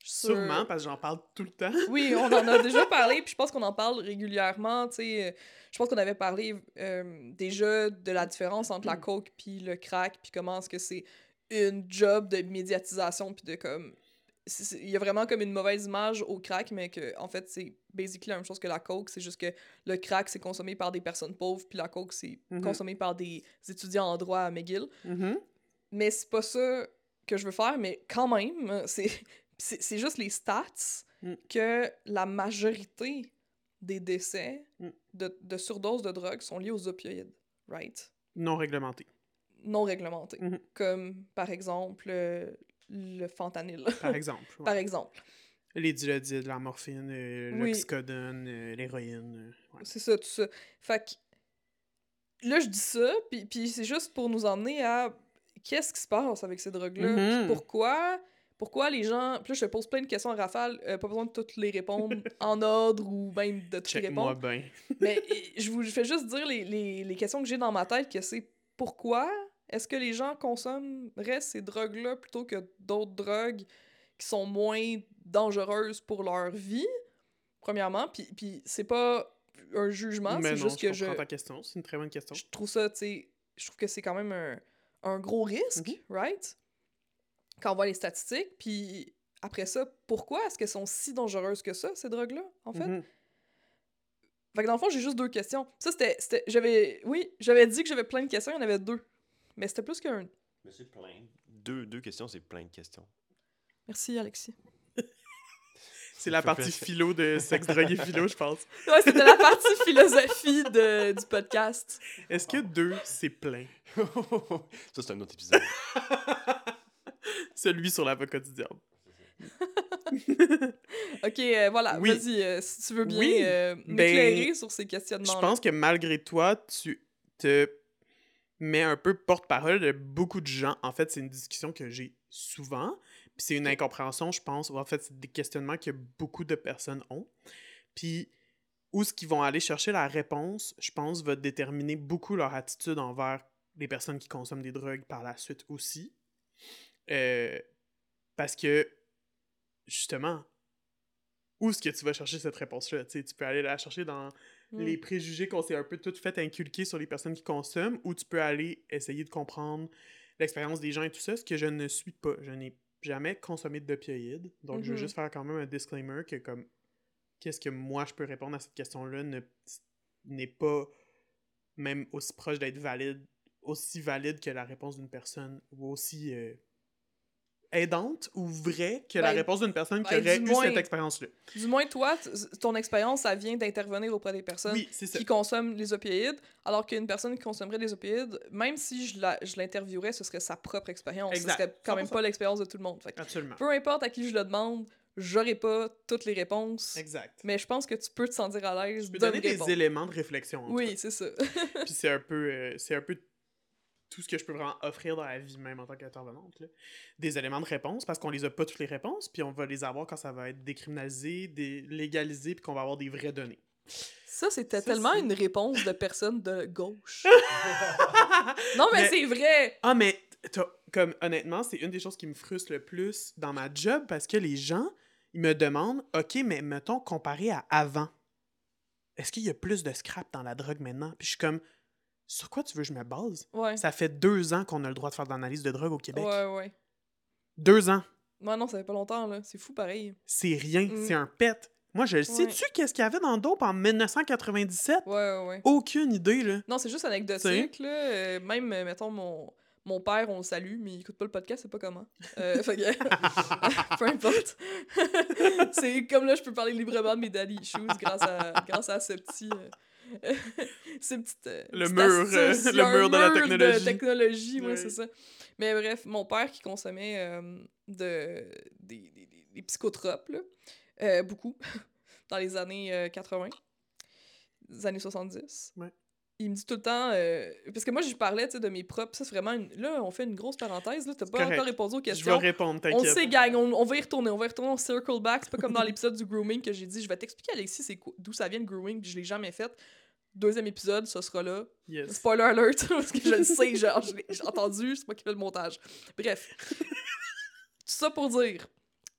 Sur- Sûrement, parce que j'en parle tout le temps. Oui, on en a déjà parlé, puis je pense qu'on en parle régulièrement, euh, Je pense qu'on avait parlé euh, déjà de la différence entre la coke puis le crack, puis comment est-ce que c'est une job de médiatisation, puis de comme... Il y a vraiment comme une mauvaise image au crack, mais que en fait, c'est basically la même chose que la coke, c'est juste que le crack, c'est consommé par des personnes pauvres, puis la coke, c'est Mhm. consommé par des étudiants en droit à McGill. Mhm. Mais c'est pas ça que je veux faire, mais quand même, c'est c'est juste les stats Mm. que la majorité des décès Mm. de, de surdose de drogue sont liés aux opioïdes, right? Non réglementé, Non réglementés. Mhm. Comme, par exemple, euh, le fentanyl. par exemple. ouais. par exemple. Les dilodides, la morphine, euh, Oui. l'oxycodone, euh, l'héroïne. euh, ouais. C'est ça, tout ça. Fait que là, je dis ça, puis, puis c'est juste pour nous emmener à qu'est-ce qui se passe avec ces drogues-là, Mhm. puis pourquoi, pourquoi les gens... Puis là, je te pose plein de questions en rafale, euh, pas besoin de toutes les répondre en ordre ou même de toutes les répondre. Mais je vous fais juste dire les, les, les questions que j'ai dans ma tête, que c'est pourquoi est-ce que les gens consommeraient ces drogues-là plutôt que d'autres drogues qui sont moins dangereuses pour leur vie, premièrement, puis, puis c'est pas un jugement, c'est juste je que je, ta question. C'est une très bonne question. je trouve ça, tu sais, je trouve que c'est quand même un, un gros risque, Mhm. right? Quand on voit les statistiques, puis après ça, pourquoi est-ce qu'elles sont si dangereuses que ça, ces drogues-là, en fait? Mhm. Fait que dans le fond, j'ai juste deux questions. Ça, c'était. J'avais. Oui, j'avais dit que j'avais plein de questions, il y en avait deux. Mais c'était plus qu'un. Mais c'est plein. Deux, deux questions, c'est plein de questions. Merci, Alexis. C'est la partie faire- philo de sexe, drogue et philo, je pense. Ouais, c'était la partie philosophie de, du podcast. Est-ce que deux, c'est plein? ça, c'est un autre épisode. Celui sur la voie quotidienne. Ok, euh, voilà, Oui. vas-y, euh, si tu veux bien Oui, euh, ben, m'éclairer sur ces questionnements. Je pense que malgré toi, tu te mets un peu porte-parole de beaucoup de gens. En fait, c'est une discussion que j'ai souvent. Puis c'est une incompréhension, je pense. ou En fait, c'est des questionnements que beaucoup de personnes ont. Puis où ce qu'ils vont aller chercher la réponse, je pense, va déterminer beaucoup leur attitude envers les personnes qui consomment des drogues par la suite aussi. Euh, parce que, justement, où est-ce que tu vas chercher cette réponse-là? Tu peux aller la chercher dans Mm. les préjugés qu'on s'est un peu tout fait inculquer sur les personnes qui consomment, ou tu peux aller essayer de comprendre l'expérience des gens et tout ça, ce que je ne suis pas. Je n'ai jamais consommé d'opioïdes, donc je veux Mhm. juste faire quand même un disclaimer que comme qu'est-ce que moi je peux répondre à cette question-là ne- n'est pas même aussi proche d'être valide, aussi valide que la réponse d'une personne, ou aussi euh, aidante ou vraie que la Ben, réponse d'une personne qui ben, aurait eu moins- cette expérience-là? Du moins, toi, ton expérience, ça vient d'intervenir auprès des personnes Oui, qui consomment les opioïdes, alors qu'une personne qui consommerait des opioïdes, même si je l'interviewerais, ce serait sa propre expérience. Ce serait quand même 100%. pas l'expérience de tout le monde. Fait Absolument. peu importe à qui je le demande, j'aurai pas toutes les réponses, Exact. mais je pense que tu peux te sentir à l'aise peux me donner des éléments de réflexion. en Oui, c'est ça. Puis c'est un peu, euh, c'est un peu tout ce que je peux vraiment offrir dans la vie même en tant qu'intervenante. là. Des éléments de réponse parce qu'on les a pas toutes les réponses, puis on va les avoir quand ça va être décriminalisé, dé- légalisé, puis qu'on va avoir des vraies données. Ça, c'était tellement une réponse de personne de gauche. non, mais, Mais- c'est vrai! Ah, mais t'as- comme honnêtement, c'est une des choses qui me frustre le plus dans ma job parce que les gens, ils me demandent, OK, mais mettons, comparé à avant, est-ce qu'il y a plus de scrap dans la drogue maintenant? Puis je suis comme, sur quoi tu veux que je me base? Ouais. Ça fait deux ans qu'on a le droit de faire de l'analyse de drogue au Québec. Ouais, ouais. Deux ans. Ouais, non, ça fait pas longtemps, là. C'est fou, pareil. C'est rien, Mm. c'est un pet. Moi, je le sais-tu qu'est-ce qu'il y avait dans Dope en 1997? Ouais, ouais, ouais. Aucune idée, là. Non, c'est juste anecdotique, là. Euh, même, euh, mettons, mon, mon père, on le salue, mais il écoute pas le podcast, c'est pas comment. Euh, fait que... Peu importe. c'est comme là, je peux parler librement de mes daddy issues grâce à, grâce à ce petit... euh, ces petites, euh, Le petites mur, euh, astuces, le un mur de la mur technologie. technologie, ouais, Ouais. c'est ça. Mais bref, mon père qui consommait euh, de, des, des, des- psychotropes, là, euh, beaucoup, dans les années euh, 80, les années 70. Ouais. Il me dit tout le temps, euh, parce que moi, je lui parlais de mes propres. Ça, c'est vraiment. une- Là, on fait une grosse parenthèse. Là, t'as pas correct. encore répondu aux Je vais questions. répondre, On t'inquiète. sait, gang, on, on va y retourner. On va y retourner, on circle back. C'est pas comme dans l'épisode du grooming que j'ai dit. Je vais t'expliquer, Alexis, c'est d'où ça vient le grooming, puis je l'ai jamais fait. Deuxième épisode, ce sera là. Yes. Spoiler alert, parce que je le sais, genre, j'ai entendu, c'est moi qui fais le montage. Bref. Tout ça pour dire,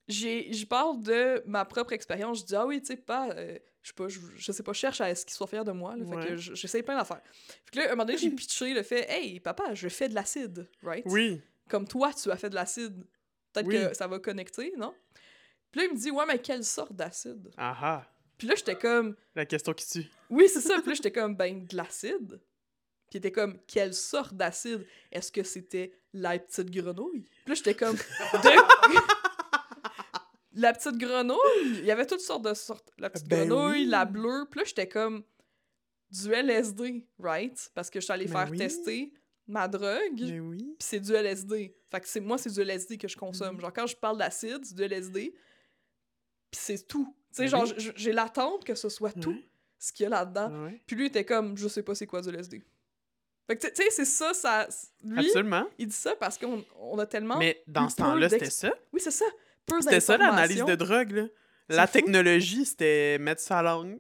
je parle de ma propre expérience. Je dis, ah oui, tu sais, pas, euh, je sais pas, je, je sais pas, je cherche à ce qu'il soit fier de moi. Là, Fait Ouais. que je- j'essaie plein d'affaires. Fait que là, un moment donné, j'ai pitché le fait, hey, papa, je fais de l'acide, right? Oui. Comme toi, tu as fait de l'acide. Peut-être Oui. que ça va connecter, non? Puis là, il me dit, ouais, mais quelle sorte d'acide? Ah ah. Puis là, j'étais comme, La question qui tue. oui, c'est ça. Puis là, j'étais comme, ben, de l'acide? Puis était comme, quelle sorte d'acide? Est-ce que c'était la petite grenouille? Puis là, j'étais comme, de... la petite grenouille? Il y avait toutes sortes de sortes. La petite Ben grenouille, oui. la bleue. Puis là, j'étais comme, du LSD, right? Parce que je suis allée Ben faire oui. tester ma drogue. Mais oui. Puis c'est du LSD. Fait que c'est moi, c'est du LSD que je consomme. Mhm. Genre, quand je parle d'acide, c'est du LSD. Puis c'est tout. Tu sais, Ben genre, j'ai l'attente que ce soit tout ce qu'il y a là-dedans. Puis lui, il était comme, je sais pas c'est quoi du LSD. Fait que, tu sais, c'est ça, ça. Lui, Absolument. il dit ça parce qu'on on a tellement. Mais dans ce temps-là, c'était ça? Oui, c'est ça. Peu C'était ça l'analyse de drogue, là. La technologie, c'était mettre sa langue,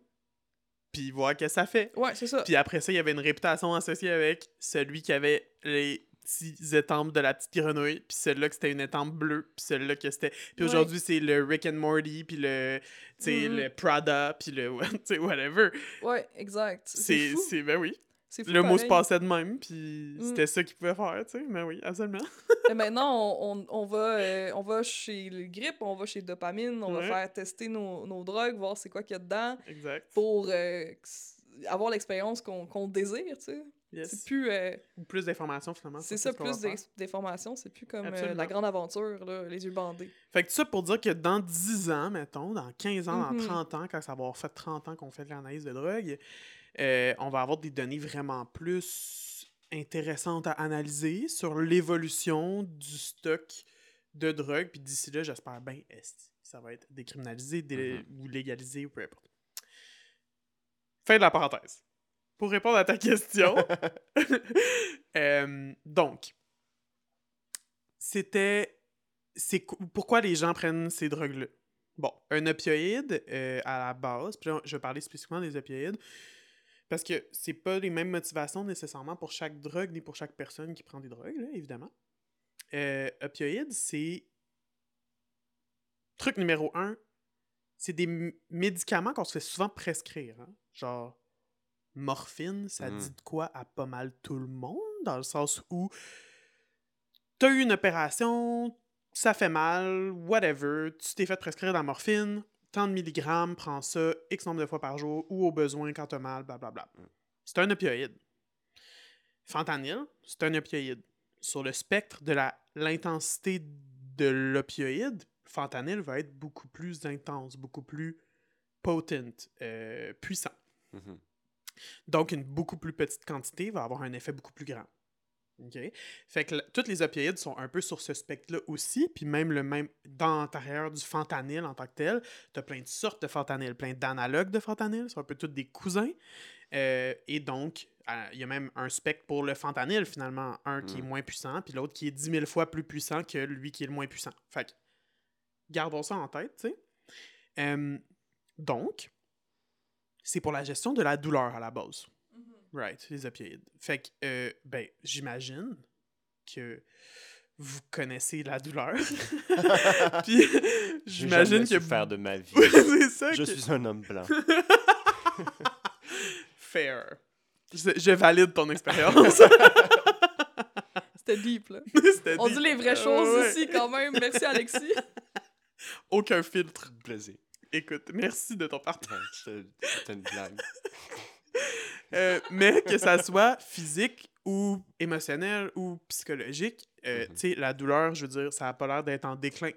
puis voir que ça fait. Ouais, c'est ça. Puis après ça, il y avait une réputation associée avec celui qui avait les petits étampes de la petite grenouille, puis celui-là que c'était une étampe bleue, puis celui-là que c'était... Puis Ouais. aujourd'hui, c'est le Rick and Morty, puis le, tu Mhm. le Prada, puis le, tu sais, whatever. Ouais, exact. C'est c'est, ben oui. Fou Le mot se passait de même, puis Mm. c'était ça qu'il pouvait faire, tu sais. Mais oui, absolument. Et maintenant, on, on- on va, euh, on va chez le grippe, on va chez dopamine, on Ouais. va faire tester nos, nos drogues, voir c'est quoi qu'il y a dedans Exact. pour euh, avoir l'expérience qu'on désire, tu sais. Yes. C'est plus... euh, Ou plus d'informations, finalement. c'est ça, ce plus d'informations, c'est plus comme euh, la grande aventure, là, les yeux bandés. Fait que tout ça pour dire que dans 10 ans, mettons, dans 15 ans, dans 30 ans, quand ça va avoir fait 30 ans qu'on fait de l'analyse de drogue, euh, on va avoir des données vraiment plus intéressantes à analyser sur l'évolution du stock de drogue. Puis d'ici là, j'espère bien, est ça va être décriminalisé dé- ou légalisé ou peu importe. Fin de la parenthèse. Pour répondre à ta question, euh, donc, c'était pourquoi les gens prennent ces drogues-là? Bon, un opioïde euh, à la base, puis là, je vais parler spécifiquement des opioïdes, parce que c'est pas les mêmes motivations nécessairement pour chaque drogue ni pour chaque personne qui prend des drogues, là, évidemment. Euh, opioïdes, c'est. Truc numéro un, c'est des médicaments qu'on se fait souvent prescrire. hein. Genre, morphine, ça Mhm. dit de quoi à pas mal tout le monde, dans le sens où t'as eu une opération, ça fait mal, whatever, tu t'es fait prescrire de la morphine, tant de milligrammes, prends ça X nombre de fois par jour, ou au besoin quand t'as mal, blablabla. C'est un opioïde. Fentanyl, c'est un opioïde. Sur le spectre de l'intensité de l'opioïde, fentanyl va être beaucoup plus intense, beaucoup plus potent, euh, puissant. Mhm. Donc, une beaucoup plus petite quantité va avoir un effet beaucoup plus grand. OK? Fait que toutes les opioïdes sont un peu sur ce spectre-là aussi, puis même le même dans l'intérieur du fentanyl en tant que tel, tu as plein de sortes de fentanyl, plein d'analogues de fentanyl, c'est un peu tous des cousins. Euh, et donc, euh, il y a même un spectre pour le fentanyl, finalement, un qui est Mm. moins puissant, puis l'autre qui est 10 000 fois plus puissant que lui qui est le moins puissant. Fait que, gardons ça en tête, tu sais. Euh, donc, c'est pour la gestion de la douleur à la base. Right, les opioïdes. Fait que, euh, ben, j'imagine que vous connaissez la douleur. Puis, j'imagine que. faire de ma vie. C'est ça. Je que- suis un homme blanc. Fair. Je, je valide ton expérience. C'était deep, là. C'était On deep. dit les vraies Euh, choses ouais. ici, quand même. Merci, Alexis. Aucun filtre. Plaisir. Écoute, merci de ton partage. C'était une blague. Euh, mais que ça soit physique ou émotionnel ou psychologique, euh, Mhm. tu sais, la douleur, je veux dire, ça a pas l'air d'être en déclin.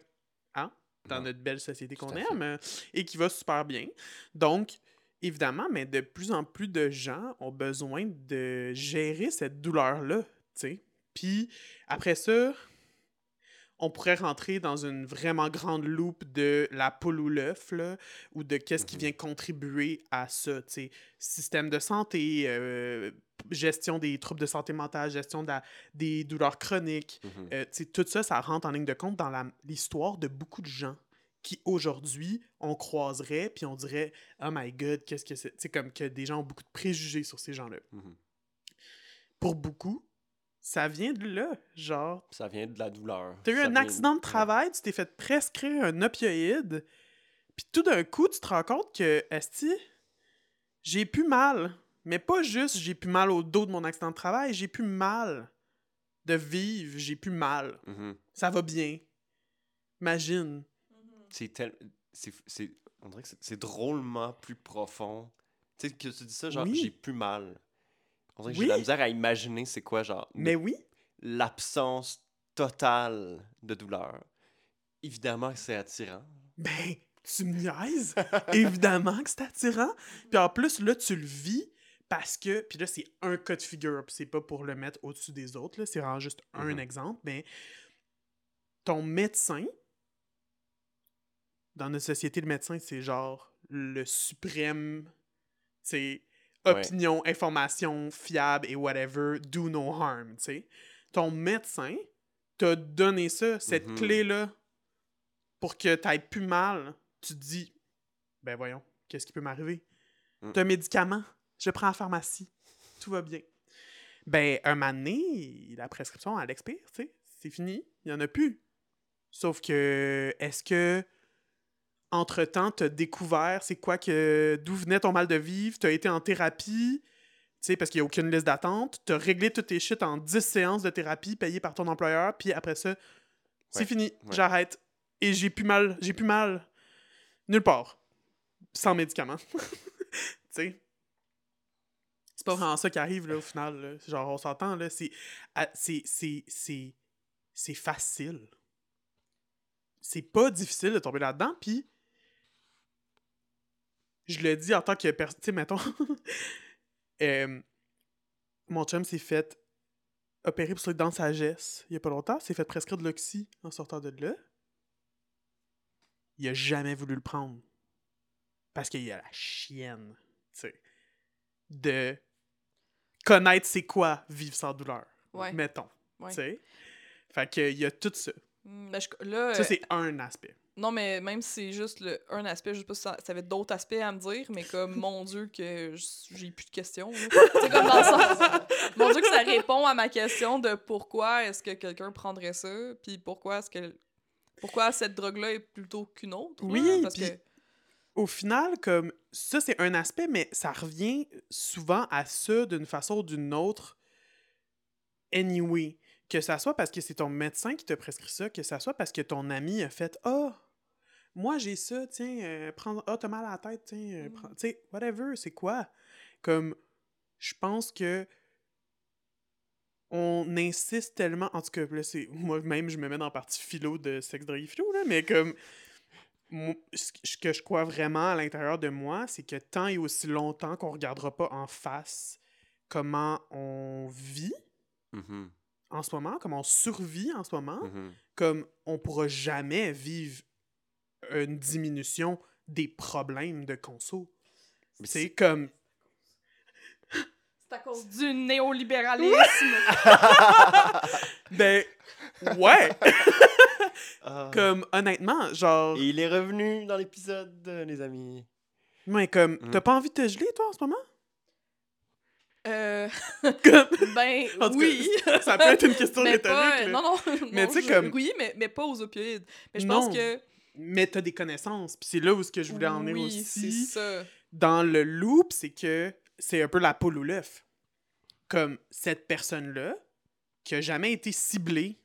Hein? Dans notre belle société qu'on aime euh, et qui va super bien. Donc, évidemment, mais de plus en plus de gens ont besoin de gérer cette douleur-là, tu sais. Puis, après ça, on pourrait rentrer dans une vraiment grande loupe de la poule ou l'œuf, là, ou de qu'est-ce qui Mhm. vient contribuer à ça. Système de santé, euh, gestion des troubles de santé mentale, gestion de la- des douleurs chroniques, Mhm. euh, sais, tout ça, ça rentre en ligne de compte dans l'histoire de beaucoup de gens qui, aujourd'hui, on croiserait, puis on dirait « Oh my God, qu'est-ce que c'est? » Tu sais, comme que des gens ont beaucoup de préjugés sur ces gens-là. Mhm. Pour beaucoup, ça vient de là, genre... Ça vient de la douleur. T'as eu Ça un accident de travail, tu t'es fait prescrire un opioïde, puis tout d'un coup, tu te rends compte que, esti, j'ai plus mal. Mais pas juste j'ai plus mal au dos de mon accident de travail, j'ai plus mal de vivre, j'ai plus mal. Mhm. Ça va bien. Imagine. C'est tel... c'est- c'est- On dirait que c'est- c'est drôlement plus profond. Tu sais, que tu dis ça, genre, Oui. j'ai plus mal. On dirait que Oui. j'ai de la misère à imaginer c'est quoi, genre, Mais oui, l'absence totale de douleur. Évidemment que c'est attirant. ben, tu me niaises. Évidemment que c'est attirant. Puis en plus, là, tu le vis parce que. Puis là, c'est un cas de figure. Puis c'est pas pour le mettre au-dessus des autres. là, C'est vraiment juste un Mhm. exemple. Mais ton médecin, dans notre société, le médecin, c'est genre le suprême. C'est Ouais. opinion, information fiable et whatever, do no harm, tu sais. Ton médecin t'a donné ça, cette Mhm. clé-là, pour que t'ailles plus mal. Tu te dis, ben voyons, qu'est-ce qui peut m'arriver? Mm. T'as un médicament, je prends en pharmacie, tout va bien. Ben, un moment donné, la prescription, elle expire, tu sais. C'est fini, il y en a plus. Sauf que, est-ce que entre-temps, t'as découvert c'est quoi que. d'où venait ton mal de vivre, t'as été en thérapie, sais, parce qu'il n'y a aucune liste d'attente. Tu as réglé toutes tes shit en 10 séances de thérapie payées par ton employeur, puis après ça, c'est Ouais, fini, ouais. j'arrête. Et j'ai plus mal, j'ai plus mal nulle part. Sans médicaments. tu sais. C'est pas vraiment ça qui arrive, là, au final. là. Genre, on s'entend, là, c'est... ah, C'est... C'est... C'est... C'est facile. C'est pas difficile de tomber là-dedans, puis... Je le dis en tant que personne... Tu sais, mettons... euh, mon chum s'est fait opérer pour dans sagesse il y a pas longtemps. S'est fait prescrire de l'oxy en sortant de là. Il a jamais voulu le prendre. Parce qu'il y a la chienne, tu sais, de connaître c'est quoi vivre sans douleur. Ouais. Mettons, Ouais. tu sais. Fait qu'il y a tout ça. Hmm, ben, je- là, Ça, euh, c'est un aspect. non, mais même si c'est juste le, un aspect, je sais pas si ça, ça avait d'autres aspects à me dire, mais comme, mon Dieu, que j- j'ai plus de questions. là. C'est comme dans le sens. Mon Dieu, que ça répond à ma question de pourquoi est-ce que quelqu'un prendrait ça, puis pourquoi est-ce que. Pourquoi cette drogue-là est plutôt qu'une autre. là, Oui, parce puis- que. Au final, comme ça, c'est un aspect, mais ça revient souvent à ça d'une façon ou d'une autre. Anyway. Que ça soit parce que c'est ton médecin qui te prescrit ça, que ça soit parce que ton ami a fait Ah, moi j'ai ça, tiens, euh, prends. Ah, t'as mal à la tête, tiens, euh, Mm. prends- Tu sais, whatever, c'est quoi? Comme, je pense que. On insiste tellement. En tout cas, là, c'est. Moi-même, je me mets dans la partie philo de sexe, drogue et philo, là, mais comme moi, ce que je crois vraiment à l'intérieur de moi, c'est que tant et aussi longtemps qu'on regardera pas en face comment on vit Mhm, en ce moment, comment on survit en ce moment, mhm. comme on pourra jamais vivre une diminution des problèmes de conso. C'est comme C'est à cause du néolibéralisme. ben ouais, Ah. comme honnêtement, genre Et il est revenu dans l'épisode, euh, les amis. mais comme Mm. t'as pas envie de te geler toi en ce moment? Euh, ben, En tout cas, oui. ça peut être une question mais rhétorique. pas, non, non, Mais non, tu sais, je- comme- Oui, mais, mais pas aux opioïdes. Mais je Non. pense que... mais t'as des connaissances. Puis c'est là où ce que je voulais en venir oui, aussi. c'est ça. Dans le loop, c'est que c'est un peu la poule ou l'œuf. Comme cette personne-là, qui a jamais été ciblée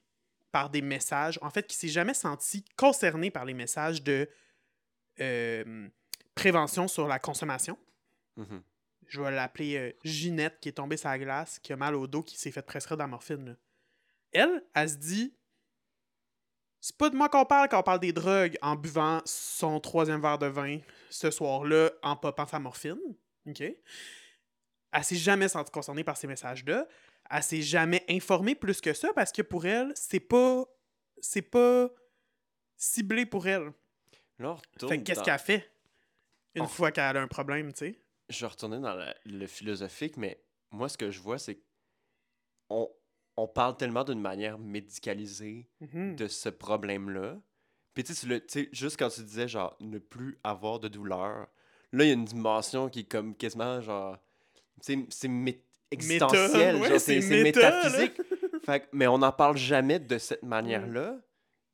par des messages, en fait, qui s'est jamais senti concernée par les messages de euh, prévention sur la consommation. Mhm. Je vais l'appeler euh, Ginette, qui est tombée sur la glace, qui a mal au dos, qui s'est fait prescrire de la morphine. là. Elle, elle se dit c'est pas de moi qu'on parle quand on parle des drogues en buvant son troisième verre de vin ce soir-là en popant sa morphine. OK? Elle s'est jamais sentie concernée par ces messages-là. Elle s'est jamais informée plus que ça parce que pour elle, c'est pas. C'est pas ciblé pour elle. Fait que qu'est-ce dans- qu'elle fait? Une Oh. fois qu'elle a un problème, tu sais? Je vais retourner dans la- le philosophique, mais moi, ce que je vois, c'est qu'on on parle tellement d'une manière médicalisée Mhm. de ce problème-là. Puis tu sais, juste quand tu disais, genre, ne plus avoir de douleur, là, il y a une dimension qui est comme quasiment, genre, c'est existentiel, ouais, genre, c'est métaphysique. Fait mais on n'en parle jamais de cette manière-là.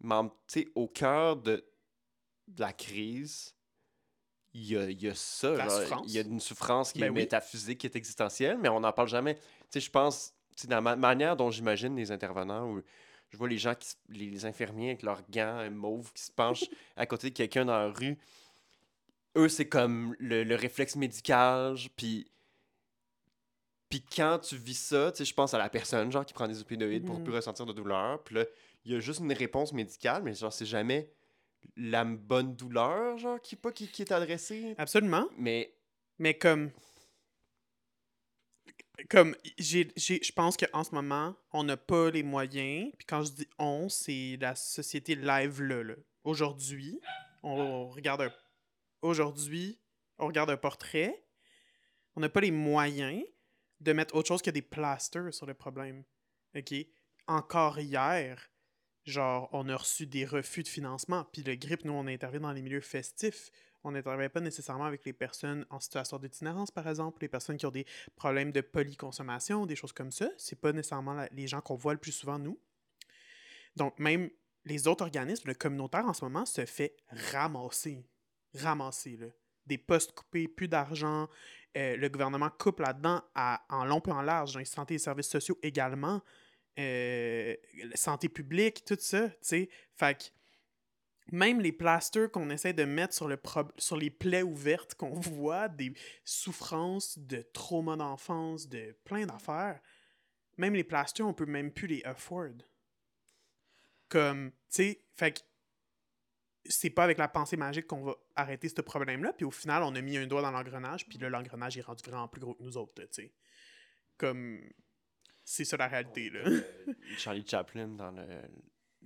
Mais tu sais, au cœur de, de la crise, il y a, il y a ça. Genre. Il y a une souffrance qui Ben est oui. métaphysique, qui est existentielle, mais on n'en parle jamais. Tu sais, je pense, tu sais, dans la manière dont j'imagine les intervenants, où je vois les gens, qui, les, infirmiers avec leurs gants euh, mauves qui se penchent à côté de quelqu'un dans la rue, eux, c'est comme le, le réflexe médical, puis... Puis quand tu vis ça, tu sais, je pense à la personne, genre, qui prend des opioïdes pour Mhm. plus ressentir de douleur. Puis là, il y a juste une réponse médicale, mais genre, c'est jamais la bonne douleur, genre, qui, pas, qui, qui est adressée? Absolument. Mais Mais comme. Comme, je pense qu'en ce moment, on n'a pas les moyens. Puis quand je dis on, c'est la société live là. là. Aujourd'hui, on regarde un. Aujourd'hui, on regarde un portrait. On n'a pas les moyens de mettre autre chose que des plasters sur le problème. OK? Encore hier, genre, on a reçu des refus de financement. Puis le GRIP, nous, on intervient dans les milieux festifs. On n'intervient pas nécessairement avec les personnes en situation d'itinérance, par exemple, les personnes qui ont des problèmes de polyconsommation, des choses comme ça. C'est pas nécessairement les gens qu'on voit le plus souvent, nous. Donc, même les autres organismes, le communautaire en ce moment, se fait ramasser, ramasser, là, des postes coupés, plus d'argent. Euh, le gouvernement coupe là-dedans en long et en large, dans les santé et services sociaux également. Euh, santé publique, tout ça, tu sais. Fait que même les plasters qu'on essaie de mettre sur, le prob- sur les plaies ouvertes qu'on voit, des souffrances de trauma d'enfance, de plein d'affaires, même les plasters, on peut même plus les afford. Comme, tu sais, fait que c'est pas avec la pensée magique qu'on va arrêter ce problème-là, puis au final, on a mis un doigt dans l'engrenage, puis là, l'engrenage est rendu vraiment plus gros que nous autres, tu sais. Comme, c'est ça la réalité, là. Charlie Chaplin dans le.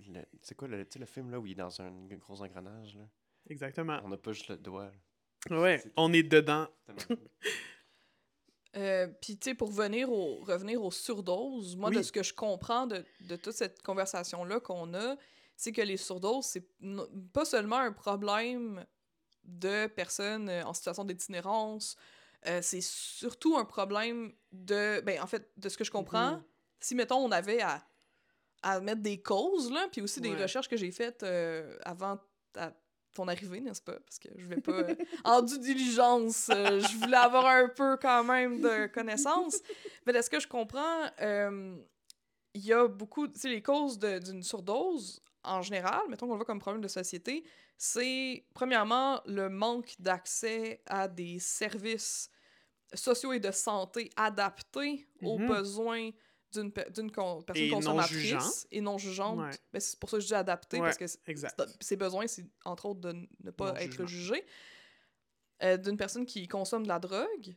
le- c'est quoi le, le film là où il est dans un gros engrenage là? Exactement. On n'a pas juste le doigt. là. Ouais, on est dedans. Euh, Puis, tu sais, pour venir au, revenir aux surdoses, moi, de ce que je comprends de, de toute cette conversation-là qu'on a, c'est que les surdoses, c'est pas seulement un problème de personnes en situation d'itinérance, euh, c'est surtout un problème de. Ben, en fait, de ce que je comprends, Mhm. si, mettons, on avait à, à mettre des causes, là, puis aussi des Ouais. recherches que j'ai faites euh, avant ta- ton arrivée, n'est-ce pas? Parce que je vais pas. euh, en due diligence, je voulais avoir un peu quand même de connaissances. Mais de ce que je comprends, il y a beaucoup. Tu sais, les causes de- d'une surdose, en général, mettons qu'on le voit comme problème de société, c'est premièrement le manque d'accès à des services sociaux et de santé adaptés aux Mhm. besoins d'une pe- con- personne Et non consommatrice jugeant. et non jugeante. Ouais. Ben, c'est pour ça que je dis adapté, Ouais, parce que ses besoins, c'est entre autres de ne pas Non être jugé. Euh, d'une personne qui consomme de la drogue,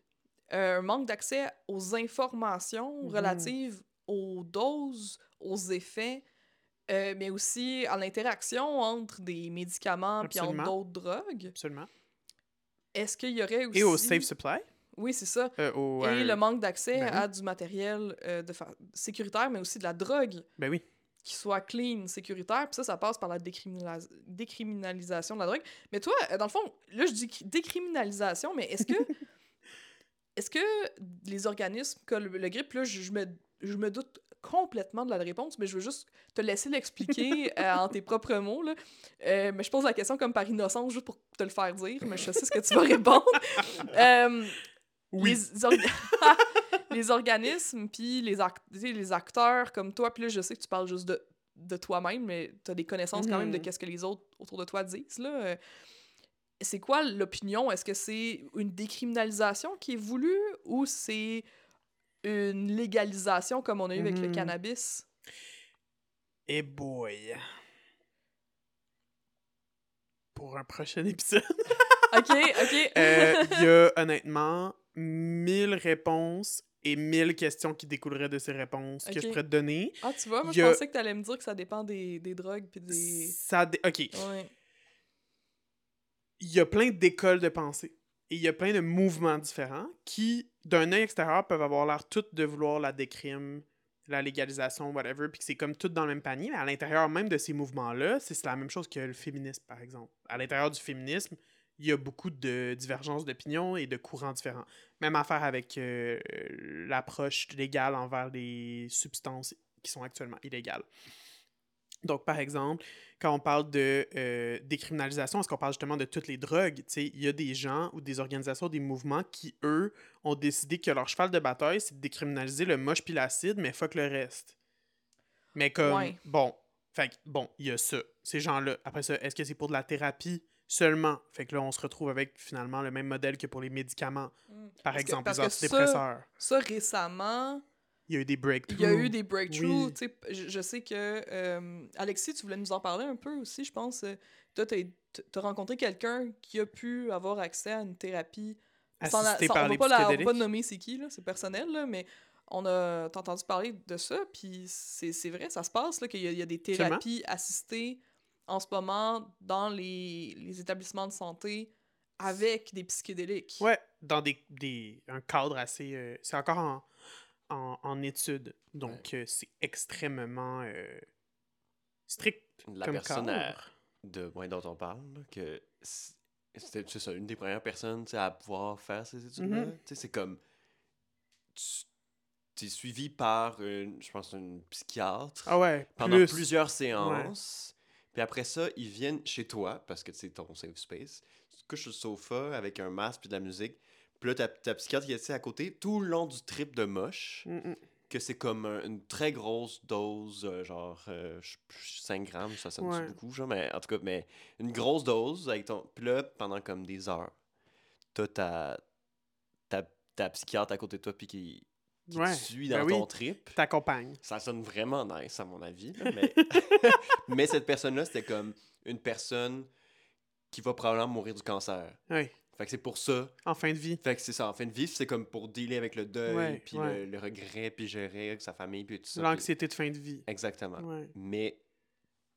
euh, un manque d'accès aux informations Mhm. relatives aux doses, aux effets, euh, mais aussi à l'interaction entre des médicaments et d'autres drogues. Absolument. Est-ce qu'il y aurait aussi... Et au safe supply? Oui, c'est ça. euh, au, Et euh, le manque d'accès ben oui. à du matériel euh, de fa- sécuritaire, mais aussi de la drogue Ben oui. qui soit clean, sécuritaire. Puis ça, ça passe par la décriminalis- décriminalisation de la drogue. Mais toi, dans le fond, là, je dis cri- décriminalisation, mais est-ce que... est-ce que les organismes comme le, le GRIP, là, je, je me, je me doute complètement de la réponse, mais je veux juste te laisser l'expliquer euh, en tes propres mots. Là. Euh, mais je pose la question comme par innocence, juste pour te le faire dire, mais je sais ce que tu vas répondre. Euh, Oui. les, orga- les organismes, puis les, acteurs comme toi, puis là, je sais que tu parles juste de, de toi-même, mais tu as des connaissances quand même de Mhm. qu'est-ce que les autres autour de toi disent. Là. Euh, C'est quoi l'opinion? Est-ce que c'est une décriminalisation qui est voulue ou c'est une légalisation comme on a eu avec le Mhm. cannabis? Et boy. Pour un prochain épisode. Ok, ok. Euh, Il y a honnêtement mille réponses et mille questions qui découleraient de ces réponses que je pourrais te donner. ah, tu vois, moi, je a- pensais que tu allais me dire que ça dépend des, des drogues puis des. Ça dé- Ok. Ouais. Il y a plein d'écoles de pensée. Et il y a plein de mouvements différents qui, d'un œil extérieur, peuvent avoir l'air toutes de vouloir la décrime, la légalisation, whatever, puis que c'est comme tout dans le même panier. Mais à l'intérieur même de ces mouvements-là, c'est la même chose que le féminisme, par exemple. À l'intérieur du féminisme, il y a beaucoup de divergences d'opinion et de courants différents. Même affaire avec euh, l'approche légale envers les substances qui sont actuellement illégales. Donc, par exemple, quand on parle de euh, décriminalisation, est-ce qu'on parle justement de toutes les drogues? Il y a des gens ou des organisations, des mouvements qui, eux, ont décidé que leur cheval de bataille, c'est de décriminaliser le moche puis l'acide, mais fuck le reste. Mais comme, Ouais. bon, fait que, bon, il y a ça, ces gens-là. Après ça, est-ce que c'est pour de la thérapie? Seulement? Fait que là, on se retrouve avec finalement le même modèle que pour les médicaments. Mm. Par Parce exemple, les ça- antidépresseurs. Ça, récemment, Il y a eu des breakthroughs. Il y a eu des breakthroughs. Oui. Je, je sais que. euh, Alexis, tu voulais nous en parler un peu aussi, je pense. euh, Toi, tu as rencontré quelqu'un qui a pu avoir accès à une thérapie. Sans sans- par on on va pas nommer c'est qui, c'est personnel, là, mais on a t'as entendu parler de ça, puis c'est vrai, ça se passe, qu'il y, a- il y a des Absolument. thérapies assistées en ce moment dans les, les établissements de santé avec des psychédéliques. Ouais, dans des, des, un cadre assez... euh, c'est encore en, en, en étude, donc euh, c'est extrêmement euh, strict La comme personne à- de ouais, dont on parle, là, que c'était c'est ça, une des premières personnes tu sais, à pouvoir faire ces études-là. Tu sais, C'est comme. Tu es suivi par, une, je pense, une psychiatre Ah ouais, pendant plus. plusieurs séances. Puis après ça, ils viennent chez toi, parce que c'est ton safe space. couches sur le sofa avec un masque puis de la musique. Puis là, ta, ta psychiatre qui est à côté tout le long du trip de moche, Mm, mm. que c'est comme un- une très grosse dose, euh, genre euh, je- je- 5 grammes, ça sonne Ouais. beaucoup, genre, mais en tout cas, mais une grosse dose avec ton. Puis là, pendant comme des heures, t'as ta, ta, ta psychiatre à côté de toi, puis qui, qui Ouais, te suit ben dans oui. ton trip. T'accompagnes. Ça sonne vraiment nice, à mon avis. mais... mais cette personne-là, c'était comme une personne qui va probablement mourir du cancer. Oui, Fait que c'est pour ça. en fin de vie. Fait que c'est ça. En fin de vie, c'est comme pour dealer avec le deuil, puis. Le, le regret, puis gérer avec sa famille, puis tout ça. L'anxiété de fin de vie. Exactement. Mais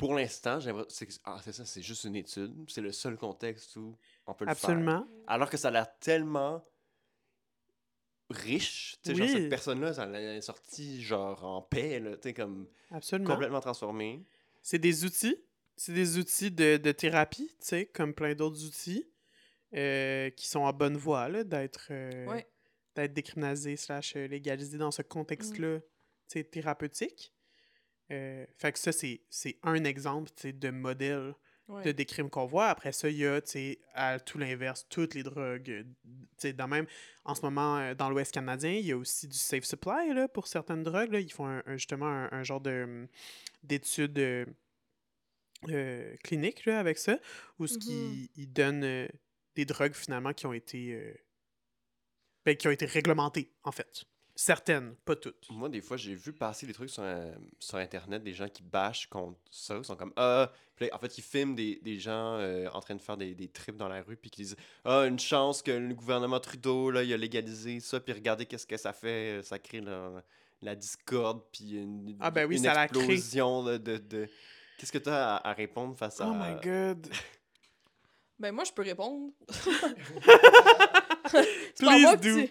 pour l'instant. C'est ah, c'est ça, c'est juste une étude. C'est le seul contexte où on peut le faire. Absolument. Alors que ça a l'air tellement riche. Tu sais, genre, Oui. cette personne-là, ça l'a sorti genre en paix, là, tu sais, comme Absolument. complètement transformée. C'est des outils. C'est des outils de, de thérapie, tu sais, comme plein d'autres outils euh, qui sont en bonne voie là, d'être euh, Ouais. d'être décriminalisés slash euh, légalisés dans ce contexte-là tu sais, thérapeutique. Euh, fait que ça, c'est c'est un exemple tu sais, de modèle Ouais. de décrime qu'on voit. Après ça, il y a, à tout l'inverse, toutes les drogues. euh, dans même, en ce moment, euh, dans l'Ouest canadien, il y a aussi du safe supply, là, pour certaines drogues, là. Ils font un- un- justement un, un genre hum, d'études euh, euh, cliniques, là, avec ça, où ce qui ils donnent euh, des drogues, finalement, qui ont été... euh, ben, qui ont été réglementées, en fait. Certaines, pas toutes. Moi, des fois, j'ai vu passer des trucs sur, euh, sur Internet, des gens qui bâchent contre ça. Ils sont comme, ah, Puis là, en fait, ils filment des, des gens euh, en train de faire des, des trips dans la rue, puis qui disent, ah, une chance que le gouvernement Trudeau, là, il a légalisé ça, puis regardez qu'est-ce que ça fait. Ça crée la, la discorde, puis une, Ah ben oui, une ça la crée. explosion de. de, Qu'est-ce que tu as à, à répondre face à. Oh my god. Ben moi, je peux répondre. Please do. tu-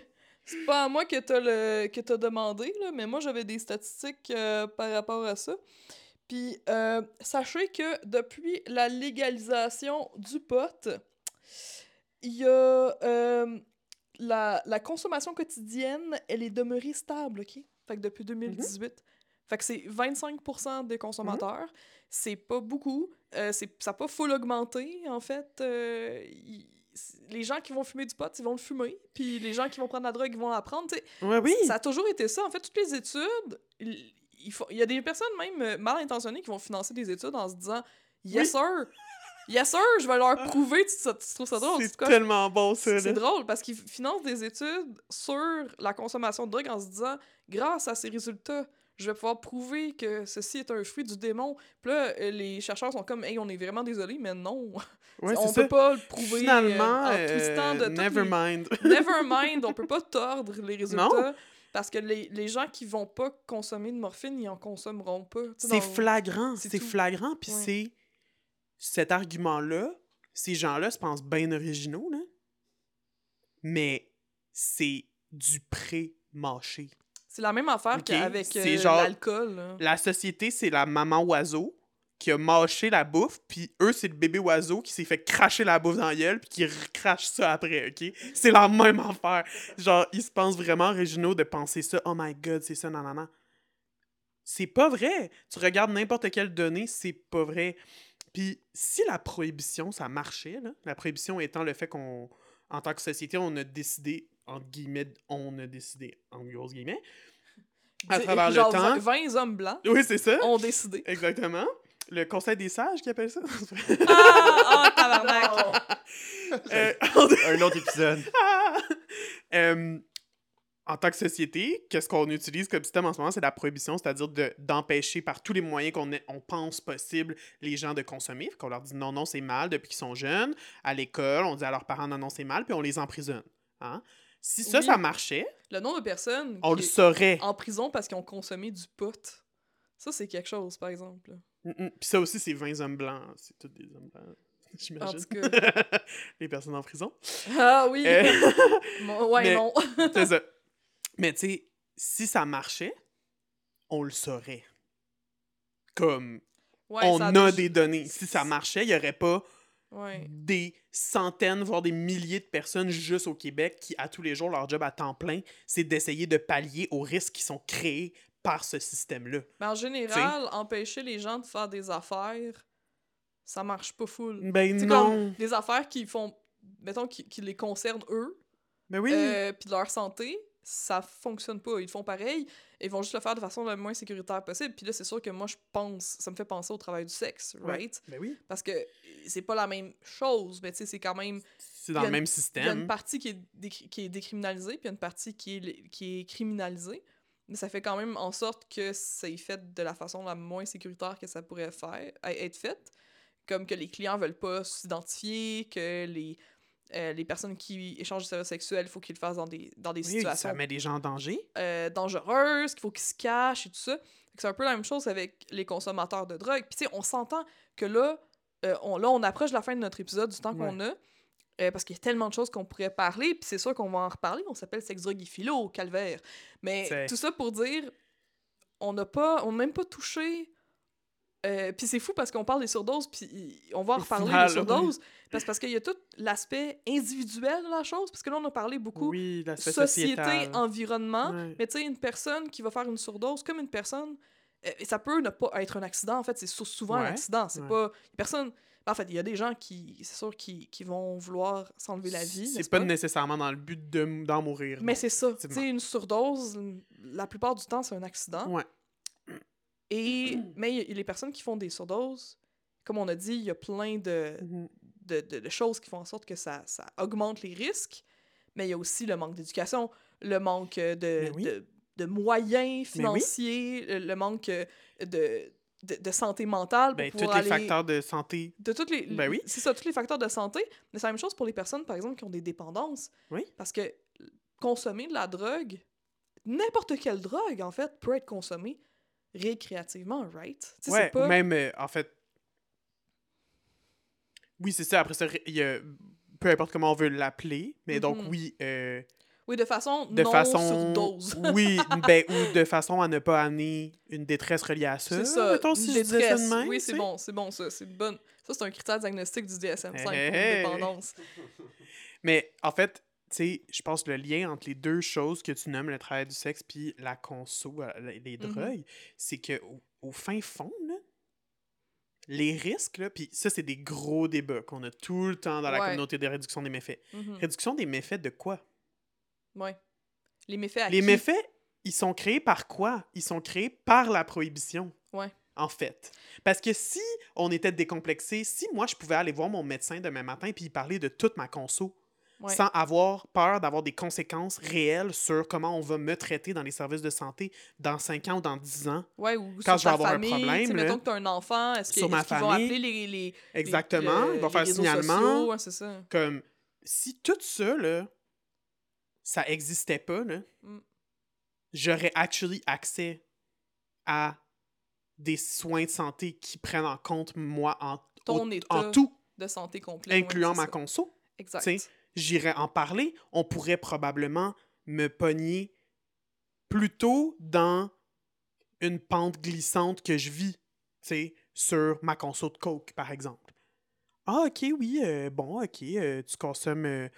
C'est pas à moi que t'as le que t'as demandé, là, mais moi j'avais des statistiques euh, par rapport à ça. Puis euh, sachez que depuis la légalisation du pot, il y a euh, la, la consommation quotidienne, elle est demeurée stable, OK? Fait que depuis 2018. Fait que c'est 25% des consommateurs. C'est pas beaucoup. Euh, c'est, ça n'a pas full augmenté, en fait. Les gens qui vont fumer du pot, ils vont le fumer. Puis les gens qui vont prendre la drogue, ils vont la prendre. Ouais, oui. Ça a toujours été ça. En fait, toutes les études, il, il faut- il y a des personnes même euh, mal intentionnées qui vont financer des études en se disant Yes, sir! Yes, sir! Je vais leur prouver. Tu, tu- tu trouves ça drôle? C'est tellement bon, ça. c'est drôle parce qu'ils financent des études sur la consommation de drogue en se disant grâce à ces résultats, je vais pouvoir prouver que ceci est un fruit du démon. Puis là, euh, les chercheurs sont comme hey, on est vraiment désolé, mais non. Ouais, on peut ça. pas le prouver euh, Finalement, en twistant de euh, never les- mind. Never mind, on peut pas tordre les résultats. Non. Parce que les, les gens qui vont pas consommer de morphine, ils en consommeront pas. C'est dans- flagrant, c'est flagrant, puis Ouais. c'est cet argument-là, ces gens-là se pensent bien originaux, là, mais c'est du pré-mâché. C'est la même affaire qu'avec euh, l'alcool. La société, c'est la maman oiseau qui a mâché la bouffe, puis eux, c'est le bébé oiseau qui s'est fait cracher la bouffe dans la gueule, puis qui recrache ça après, OK? C'est la même affaire. Genre, ils se pensent vraiment originaux de penser ça. Oh my God, c'est ça, nanana. C'est pas vrai. Tu regardes n'importe quelle donnée, c'est pas vrai. Puis si la prohibition, ça marchait, là, la prohibition étant le fait qu'on, en tant que société, on a décidé, entre guillemets, on a décidé, en grosses guillemets, à travers le temps. 20 hommes blancs Oui, c'est ça. ont décidé. Exactement. Le conseil des sages qui appelle ça. Ah, ah, tabarnak! Euh, Un autre épisode. euh, en tant que société, qu'est-ce qu'on utilise comme système en ce moment? C'est la prohibition, c'est-à-dire de- d'empêcher par tous les moyens qu'on on pense possible les gens de consommer. Qu'on leur dit non, non, c'est mal depuis qu'ils sont jeunes. À l'école, on dit à leurs parents non, non, c'est mal, puis on les emprisonne. Hein? Si ça, Oui. ça marchait, Le nombre de personnes on le saurait. en prison parce qu'ils ont consommé du pot. Ça, c'est quelque chose, par exemple. Mm, mm. Puis ça aussi, c'est 20 hommes blancs. C'est tous des hommes blancs. En J'imagine. tout cas. les personnes en prison. Ah oui! Euh, Bon, ouais, mais- non. C'est ça. Mais tu sais, si ça marchait, on le saurait. Comme Ouais, on a déjà- des données. Si ça marchait, il n'y aurait pas Ouais. des centaines, voire des milliers de personnes juste au Québec qui, à tous les jours, leur job à temps plein, c'est d'essayer de pallier aux risques qui sont créés par ce système-là. Mais en général, empêcher les gens de faire des affaires, ça marche pas full. Ben non. comme des affaires qui font mettons, qui, qui les concerne eux, Ben oui. euh, puis leur santé, ça fonctionne pas. Ils font pareil, ils vont juste le faire de façon la moins sécuritaire possible. Puis là, c'est sûr que moi, je pense, ça me fait penser au travail du sexe, Ouais. right? Ben oui. Parce que c'est pas la même chose, mais tu sais, c'est quand même. C'est dans le même Il y a une système. partie qui est, décri- qui est décriminalisée, puis il y a une partie qui est, qui est criminalisée. Mais ça fait quand même en sorte que c'est fait de la façon la moins sécuritaire que ça pourrait faire, à- être fait. Comme que les clients veulent pas s'identifier, que les, euh, les personnes qui échangent des services sexuels, il faut qu'ils le fassent dans des, dans des Oui, situations ça met des gens en danger. euh, dangereuses, qu'il faut qu'ils se cachent et tout ça. C'est un peu la même chose avec les consommateurs de drogue. Puis tu sais, on s'entend que là, euh, on, là, on approche de la fin de notre épisode, du temps qu'on a, euh, parce qu'il y a tellement de choses qu'on pourrait parler, puis c'est sûr qu'on va en reparler. On s'appelle Sex, Drogue et Philo calvaire. Mais tout ça pour dire, on n'a pas, on n'a même pas touché... euh, puis c'est fou parce qu'on parle des surdoses, puis on va en reparler des surdoses, parce, parce qu'il y a tout l'aspect individuel de la chose, parce que là, on a parlé beaucoup Oui, société, sociétal. environnement. Mais tu sais, une personne qui va faire une surdose, comme une personne, euh, ça peut ne pas être un accident. En fait, c'est sou- souvent un accident. C'est ouais. pas. Personne. En fait, il y a des gens qui, c'est sûr, qui, qui vont vouloir s'enlever la vie. C'est n'est-ce pas nécessairement dans le but de- d'en mourir. Mais c'est ça. Tu sais, une surdose, la plupart du temps, c'est un accident. Ouais. Et, mais il y a les personnes qui font des surdoses, comme on a dit, il y a plein de, Mhm. de, de- de choses qui font en sorte que ça, ça augmente les risques, mais il y a aussi le manque d'éducation, le manque de, oui. moyens oui. financiers, le, manque de, santé mentale pour Ben, tous les facteurs de santé. De toutes les, Ben oui. C'est ça, tous les facteurs de santé. Mais c'est la même chose pour les personnes, par exemple, qui ont des dépendances. Oui. Parce que consommer de la drogue, n'importe quelle drogue, en fait, peut être consommée récréativement, right? Tu sais, Ouais, c'est pas... même, euh, en fait... Oui, c'est ça. Après ça, y a... Peu importe comment on veut l'appeler, mais donc Mhm. oui, euh, Oui, de façon de non façon... surdose. oui, ben, ou de façon à ne pas amener une détresse reliée à ça. C'est ça. Mettons, si je ça détresse. de même, oui, c'est bon, c'est bon, ça. C'est bonne. Ça, c'est un critère diagnostic du DSM-5 pour Hey, hey. dépendance. Mais en fait, sais, je pense que le lien entre les deux choses que tu nommes, le travail du sexe puis la conso, euh, les Mhm. drogues, c'est que au, au fin fond, là, les risques, là, puis ça, c'est des gros débats qu'on a tout le temps dans la Ouais. communauté de réduction des méfaits. Mhm. Réduction des méfaits de quoi? Ouais. Les méfaits à Les qui? méfaits, ils sont créés par quoi? Ils sont créés par la prohibition. Ouais. En fait. Parce que si on était décomplexé, si moi je pouvais aller voir mon médecin demain matin puis parler de toute ma conso, Ouais. sans avoir peur d'avoir des conséquences réelles sur comment on va me traiter dans les services de santé dans 5 ans ou dans 10 ans. Ouais, ou quand sur je vais avoir un problème, tu là, mettons que t'as un enfant, est-ce vont appeler les, les, Exactement. les- ils vont faire réseaux signalement. sociaux, ouais, c'est ça. Comme si tout ça, là, ça existait pas, là, Mm. j'aurais actually accès à des soins de santé qui prennent en compte moi en, Ton au- état en tout, de santé complet. incluant ma ça. conso. Exact. tu. J'irais en parler. On pourrait probablement me pogner plutôt dans une pente glissante que je vis, tu sais, sur ma conso de coke, par exemple. Ah, ok, oui, euh, bon, ok, euh, tu consommes euh,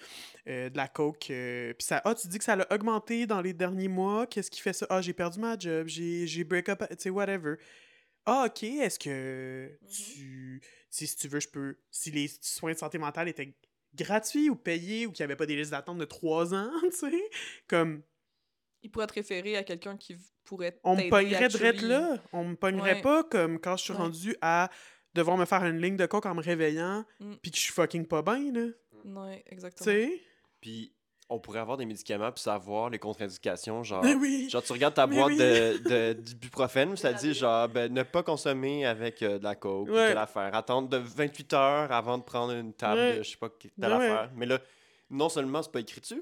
de la coke, puis ça, ah, tu dis que ça l'a augmenté dans les derniers mois, qu'est-ce qui fait ça? Ah, j'ai perdu ma job, j'ai break up, tu sais, whatever. Ah, ok, est-ce que Mhm. tu, si, si tu veux, je peux, si les soins de santé mentale étaient gratuits ou payés ou qu'il n'y avait pas des listes d'attente de trois ans, tu sais, comme, Il pourrait te référer à quelqu'un qui pourrait on me pognerait de actually. là, on me pognerait Ouais. pas comme quand je suis Ouais. rendu à devoir me faire une ligne de coke en me réveillant, Mm. puis que je suis fucking pas bien, là, Ouais, tu exactement. sais? Puis on pourrait avoir des médicaments puis savoir les contre-indications, genre. Mais oui! Genre, tu regardes ta Mais boîte oui. de, de, d'ibuprofène, ça dit genre, ben, ne pas consommer avec euh, de la coke, ou Ouais. telle affaire. Attendre de 28 heures avant de prendre une table Ouais. de je sais pas quelle Ouais. affaire. Mais là, non seulement c'est pas écrit dessus,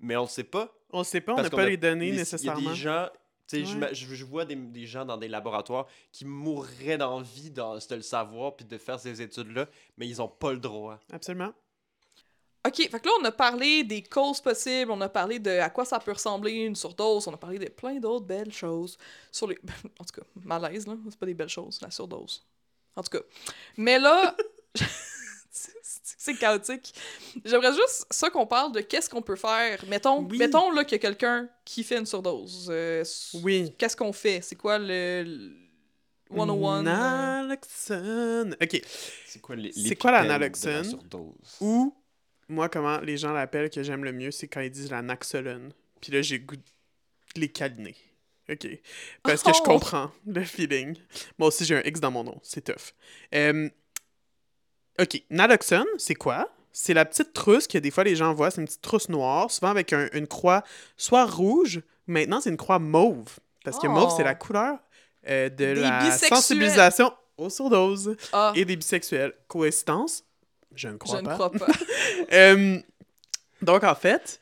mais on le sait pas. On le sait pas, on n'a pas a- les données Les- Il y a nécessairement. des gens, tu sais, je Ouais. je, je vois des, des gens dans des laboratoires qui mourraient d'envie de, de le savoir puis de faire ces études-là, mais ils ont pas le droit. Absolument. OK, fait que là, on a parlé des causes possibles, on a parlé de à quoi ça peut ressembler une surdose, on a parlé de plein d'autres belles choses sur les... En tout cas, malaise, là, c'est pas des belles choses, la surdose. En tout cas. Mais là, c'est- chaotique. J'aimerais juste ça qu'on parle de qu'est-ce qu'on peut faire. Mettons, Oui. mettons là qu'il y a quelqu'un qui fait une surdose. Euh, Oui. Qu'est-ce qu'on fait? C'est quoi le... le 101? euh, Naloxone. OK. C'est quoi quoi la surdose? Ou moi, comment les gens l'appellent que j'aime le mieux, c'est quand ils disent la naxolone. Puis là, j'ai goût de les câliner. OK. Parce que je Oh! comprends le feeling. Moi aussi, j'ai un X dans mon nom. C'est tough. Euh, OK. Naloxone, c'est quoi? C'est la petite trousse que des fois les gens voient. C'est une petite trousse noire, souvent avec un- une croix soit rouge. Maintenant, c'est une croix mauve. Parce que mauve, c'est Oh. la couleur euh, de Des la bisexuels. sensibilisation aux surdoses Ah, et des bisexuels. Coïncidence? Je ne crois je ne pas. crois pas. Euh, donc, en fait,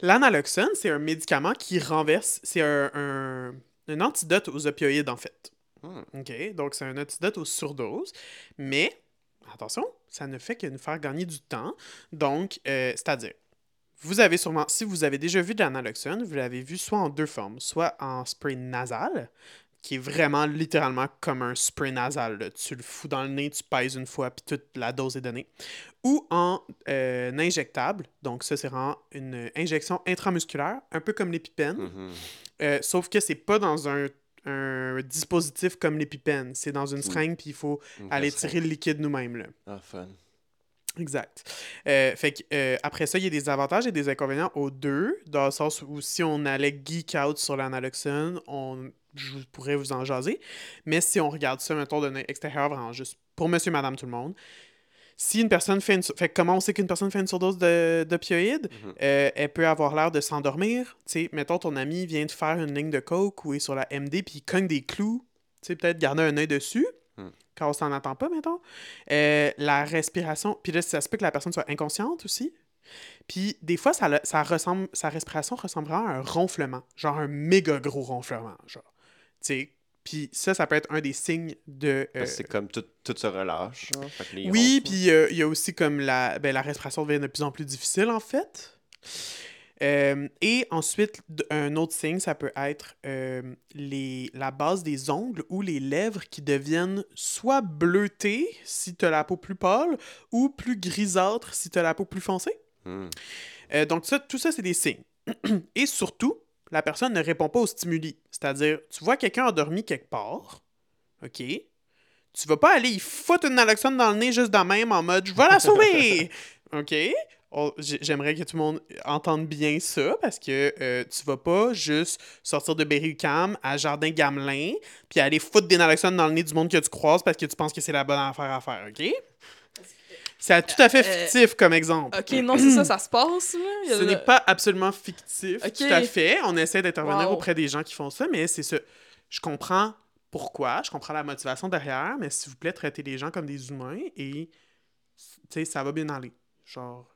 l'analoxone, c'est un médicament qui renverse. C'est un, un, un antidote aux opioïdes, en fait. Hmm. OK? Donc, c'est un antidote aux surdoses. Mais, attention, ça ne fait que nous faire gagner du temps. Donc, euh, c'est-à-dire, vous avez sûrement, si vous avez déjà vu de l'analoxone, vous l'avez vu soit en deux formes, soit en spray nasal, qui est vraiment littéralement comme un spray nasal. là. Tu le fous dans le nez, tu pèses une fois, puis toute la dose est donnée. Ou en euh, injectable, donc ça c'est vraiment une injection intramusculaire, un peu comme l'épipène, Mhm. euh, sauf que c'est pas dans un, un dispositif comme l'épipène, c'est dans une seringue, puis il faut aller tirer le liquide nous-mêmes. Ah, fun. Exact. Euh, fait que, euh, après ça, il y a des avantages et des inconvénients aux deux, dans le sens où si on allait geek out sur l'analoxone, on, je pourrais vous en jaser. Mais si on regarde ça, mettons, d'un extérieur, vraiment juste pour monsieur, madame, tout le monde, si une personne fait une... Fait que comment on sait qu'une personne fait une surdose de- d'opioïdes? Mhm. Euh, elle peut avoir l'air de s'endormir. Tu sais, mettons, ton ami vient de faire une ligne de coke ou est sur la MD, puis il cogne des clous. Tu sais, peut-être garder un œil dessus, Hmm. Quand on s'en attend pas, mettons. Euh, la respiration, puis là, ça se peut que la personne soit inconsciente aussi. Puis des fois, ça, ça ressemble, sa respiration ressemble vraiment à un ronflement, genre un méga gros ronflement, genre. Tu sais, puis ça, ça peut être un des signes de... Euh, c'est comme tout, tout se relâche. les oui, puis euh, il y a aussi comme la, ben, la respiration devient de plus en plus difficile, en fait. Euh, et ensuite, un autre signe, ça peut être euh, les, la base des ongles ou les lèvres qui deviennent soit bleutées si tu as la peau plus pâle ou plus grisâtre si tu as la peau plus foncée. Hmm. Euh, donc, ça, tout ça, c'est des signes. Et surtout, la personne ne répond pas aux stimuli. C'est-à-dire, tu vois quelqu'un endormi quelque part, OK? Tu vas pas aller y foutre une naloxone dans le nez juste de même en mode « Je vais la sauver! » OK? J'ai- J'aimerais que tout le monde entende bien ça parce que euh, tu vas pas juste sortir de Berry-UQAM à Jardin Gamelin puis aller foutre des naloxones dans le nez du monde que tu croises parce que tu penses que c'est la bonne affaire à faire, OK? C'est tout à fait Euh, fictif comme exemple. Ok, non, c'est ça, ça se passe, là. Ce n'est pas absolument fictif, tout à fait. On essaie d'intervenir Wow. auprès des gens qui font ça, mais c'est ça. Je comprends pourquoi, je comprends la motivation derrière, mais s'il vous plaît, traitez les gens comme des humains et, tu sais, ça va bien aller. Genre,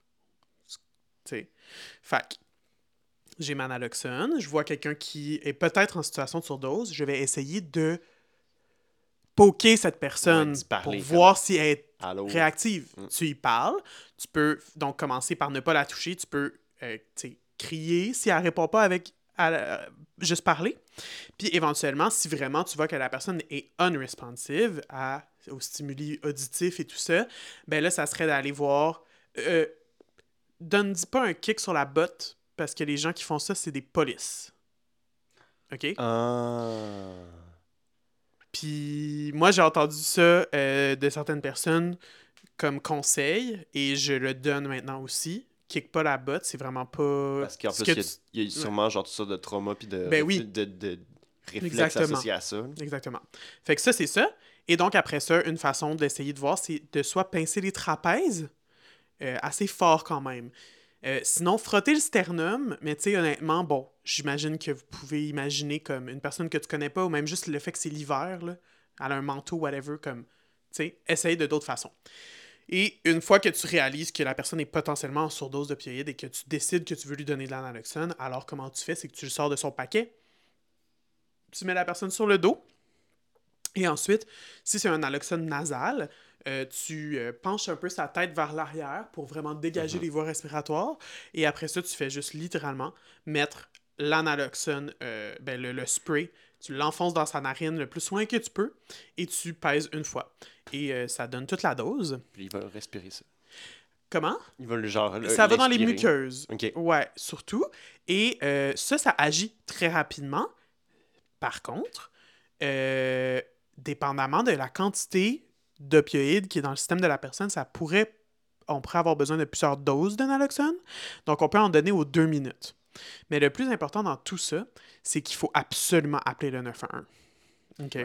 tu sais. Fait j'ai ma naloxone, je vois quelqu'un qui est peut-être en situation de surdose, je vais essayer de poker cette personne Ouais, d'y parler, pour voir si elle est Allô? réactive. Mm. Tu y parles. Tu peux donc commencer par ne pas la toucher. Tu peux euh, crier si elle répond pas avec à euh, juste parler. Puis éventuellement, si vraiment tu vois que la personne est unresponsive à, aux stimuli auditifs et tout ça, ben là, ça serait d'aller voir. Euh, donne dis pas un kick sur la botte parce que les gens qui font ça, c'est des polices. OK? Ah. Puis moi, j'ai entendu ça euh, de certaines personnes comme conseil et je le donne maintenant aussi. Kick pas la botte, c'est vraiment pas. Parce qu'en plus, que il y a- il y, a sûrement genre tout ça de trauma puis de, Ben oui. de, de, de réflexes Exactement. associés à ça. Exactement. Fait que ça, c'est ça. Et donc, après ça, une façon d'essayer de voir, c'est de soit pincer les trapèzes, euh, assez fort quand même. Euh, sinon, frotter le sternum, mais tu sais, honnêtement, bon, j'imagine que vous pouvez imaginer comme une personne que tu connais pas, ou même juste le fait que c'est l'hiver, là, elle a un manteau, whatever, comme, tu sais, essaye de d'autres façons. Et une fois que tu réalises que la personne est potentiellement en surdose d'opioïdes et que tu décides que tu veux lui donner de l'analoxone, alors comment tu fais, c'est que tu le sors de son paquet, tu mets la personne sur le dos, et ensuite, si c'est un naloxone nasal, euh, tu euh, penches un peu sa tête vers l'arrière pour vraiment dégager Mhm. les voies respiratoires. Et après ça, tu fais juste littéralement mettre l'analoxone, euh, ben, le, le spray, tu l'enfonces dans sa narine le plus loin que tu peux et tu pèses une fois. Et ça donne toute la dose. Puis ils veulent respirer ça. Comment? Ils veulent genre. le- Ça va dans les muqueuses. Ok. Ouais, surtout. Et euh, ça, ça agit très rapidement. Par contre, euh, dépendamment de la quantité d'opioïdes qui est dans le système de la personne, ça pourrait on pourrait avoir besoin de plusieurs doses de naloxone. Donc, on peut en donner aux deux minutes. Mais le plus important dans tout ça, c'est qu'il faut absolument appeler le 911. OK?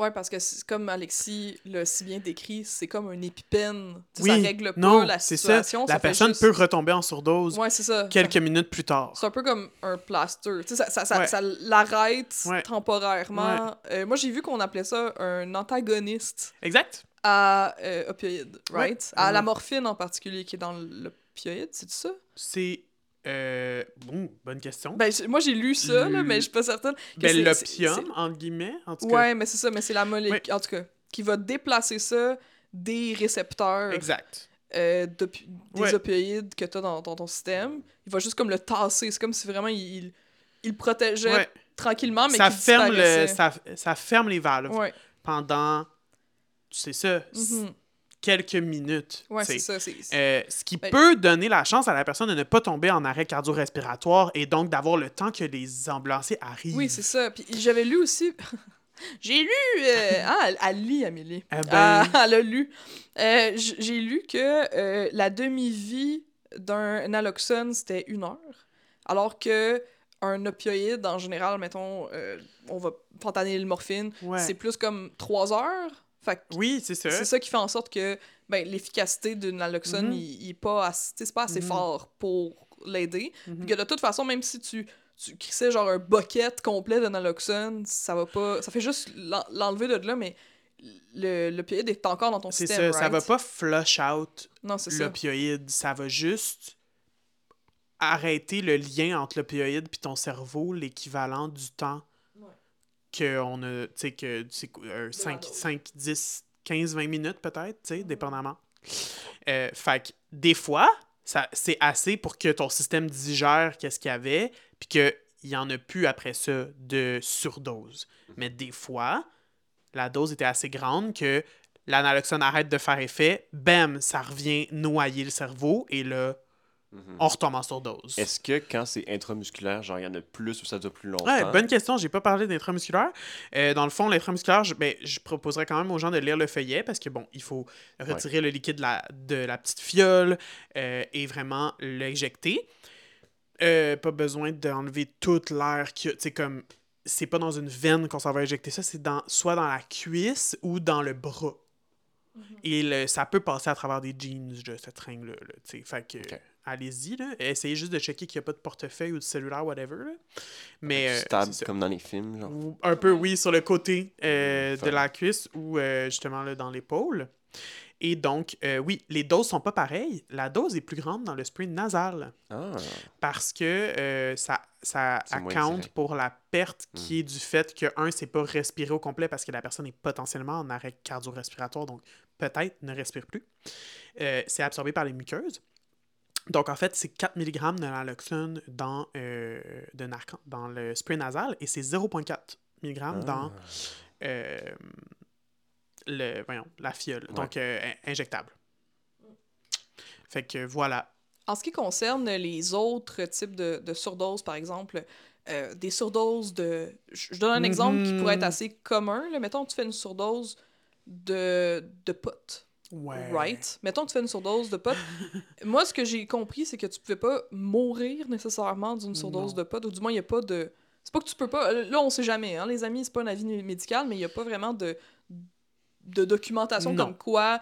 Ouais, parce que comme Alexis l'a si bien décrit, c'est comme un épipène. Tu sais, Oui, ça règle pas non, la ça. situation. La ça personne juste- peut retomber en surdose Ouais, c'est ça. quelques minutes plus tard. C'est un peu comme un plaster. Tu sais, ça, ça, ça, Ouais. ça l'arrête temporairement. Euh, moi, j'ai vu qu'on appelait ça un antagoniste Exact. à euh, opioïdes, right? À la morphine en particulier, qui est dans l'opioïde, c'est ça? C'est. Euh, bon, bonne question. Ben, moi, j'ai lu ça, là, mais je suis pas certaine. que Ben, c'est- l'opium, entre guillemets, en tout cas. Ouais, mais c'est ça, mais c'est la molécule, en tout cas, qui va déplacer ça des récepteurs Exact. euh, des Ouais. opioïdes que tu as dans, dans ton système. Il va juste comme le tasser. C'est comme si vraiment il, il, protégeait Ouais. tranquillement, mais ça, ferme le, ça, ça ferme les valves pendant, c'est ça, mhm. Quelques minutes. Ouais, c'est ça. Euh, ce qui Ben- peut donner la chance à la personne de ne pas tomber en arrêt cardio-respiratoire et donc d'avoir le temps que les ambulanciers arrivent. Oui, c'est ça. Puis j'avais lu aussi. J'ai lu. euh, Ah, elle, elle lit, Amélie. Ben. Ah, elle a lu. Euh, J'ai lu que la demi-vie d'un naloxone, c'était une heure. Alors que un opioïde, en général, mettons, on va fentanyl, le morphine, Ouais. c'est plus comme trois heures. Fait que Oui, c'est ça. c'est ça qui fait en sorte que ben, l'efficacité d'une naloxone, il, il est pas assez, c'est pas assez fort pour l'aider. Mhm. Que de toute façon, même si tu, tu crissais genre un bucket complet de naloxone, ça va pas. Ça fait juste l'en- l'enlever de là, mais le- l'opioïde est encore dans ton C'est système. ça, ça va right? pas flush out ça. l'opioïde, ça va juste arrêter le lien entre l'opioïde puis ton cerveau, l'équivalent du temps Ouais. que on a, tu sais, que euh, 5, dose. 5, 10, 15, 20 minutes peut-être, tu sais, dépendamment. Euh, fait que des fois, ça, c'est assez pour que ton système digère qu'est-ce qu'il y avait, puis qu'il y en a plus après ça de surdose. Mais des fois, la dose était assez grande que l'analoxone arrête de faire effet, bam, ça revient noyer le cerveau, et là, Mhm. on retombe en surdose. Est-ce que quand c'est intramusculaire, genre il y en a plus ou ça dure plus longtemps? Ouais, bonne question. J'ai pas parlé d'intramusculaire. Euh, dans le fond, l'intramusculaire, je, ben, je proposerais quand même aux gens de lire le feuillet parce que, bon, il faut retirer le liquide de la, de la petite fiole euh, et vraiment l'injecter. Euh, pas besoin d'enlever toute l'air. Tu sais, comme, c'est pas dans une veine qu'on s'en va injecter ça, c'est dans, soit dans la cuisse ou dans le bras. Et le- ça peut passer à travers des jeans, de cette tringle-là. là, tu sais. Fait que. Allez-y. Essayez juste de checker qu'il n'y a pas de portefeuille ou de cellulaire, whatever. là. Mais. euh, Stable comme dans les films, genre. Ou Un peu, oui, sur le côté euh, Fun. de la cuisse ou euh, justement là, dans l'épaule. Et donc, oui, les doses sont pas pareilles. La dose est plus grande dans le spray nasal Ah, parce que ça, ça account pour la perte Mm. qui est du fait que, un, c'est pas respiré au complet parce que la personne est potentiellement en arrêt cardio-respiratoire, donc peut-être ne respire plus. C'est absorbé par les muqueuses. Donc, en fait, c'est 4 mg de naloxone dans, euh, de Narcan dans le spray nasal et c'est 0,4 mg dans Ah. euh, le, voyons, la fiole, Ouais. donc euh, in- injectable. Fait que voilà. En ce qui concerne les autres types de, de surdoses, par exemple, euh, des surdoses de. Je donne un exemple qui pourrait être Mhm. assez commun. Là. Mettons, tu fais une surdose de, de pot. Ouais. Right? Mettons que tu fais une surdose de pot. Moi, ce que j'ai compris, c'est que tu pouvais pas mourir nécessairement d'une surdose Non. de pot, ou du moins, il n'y a pas de. C'est pas que tu peux pas. Là, on sait jamais, hein, les amis, c'est pas un avis médical, mais il n'y a pas vraiment de, de documentation Non. comme quoi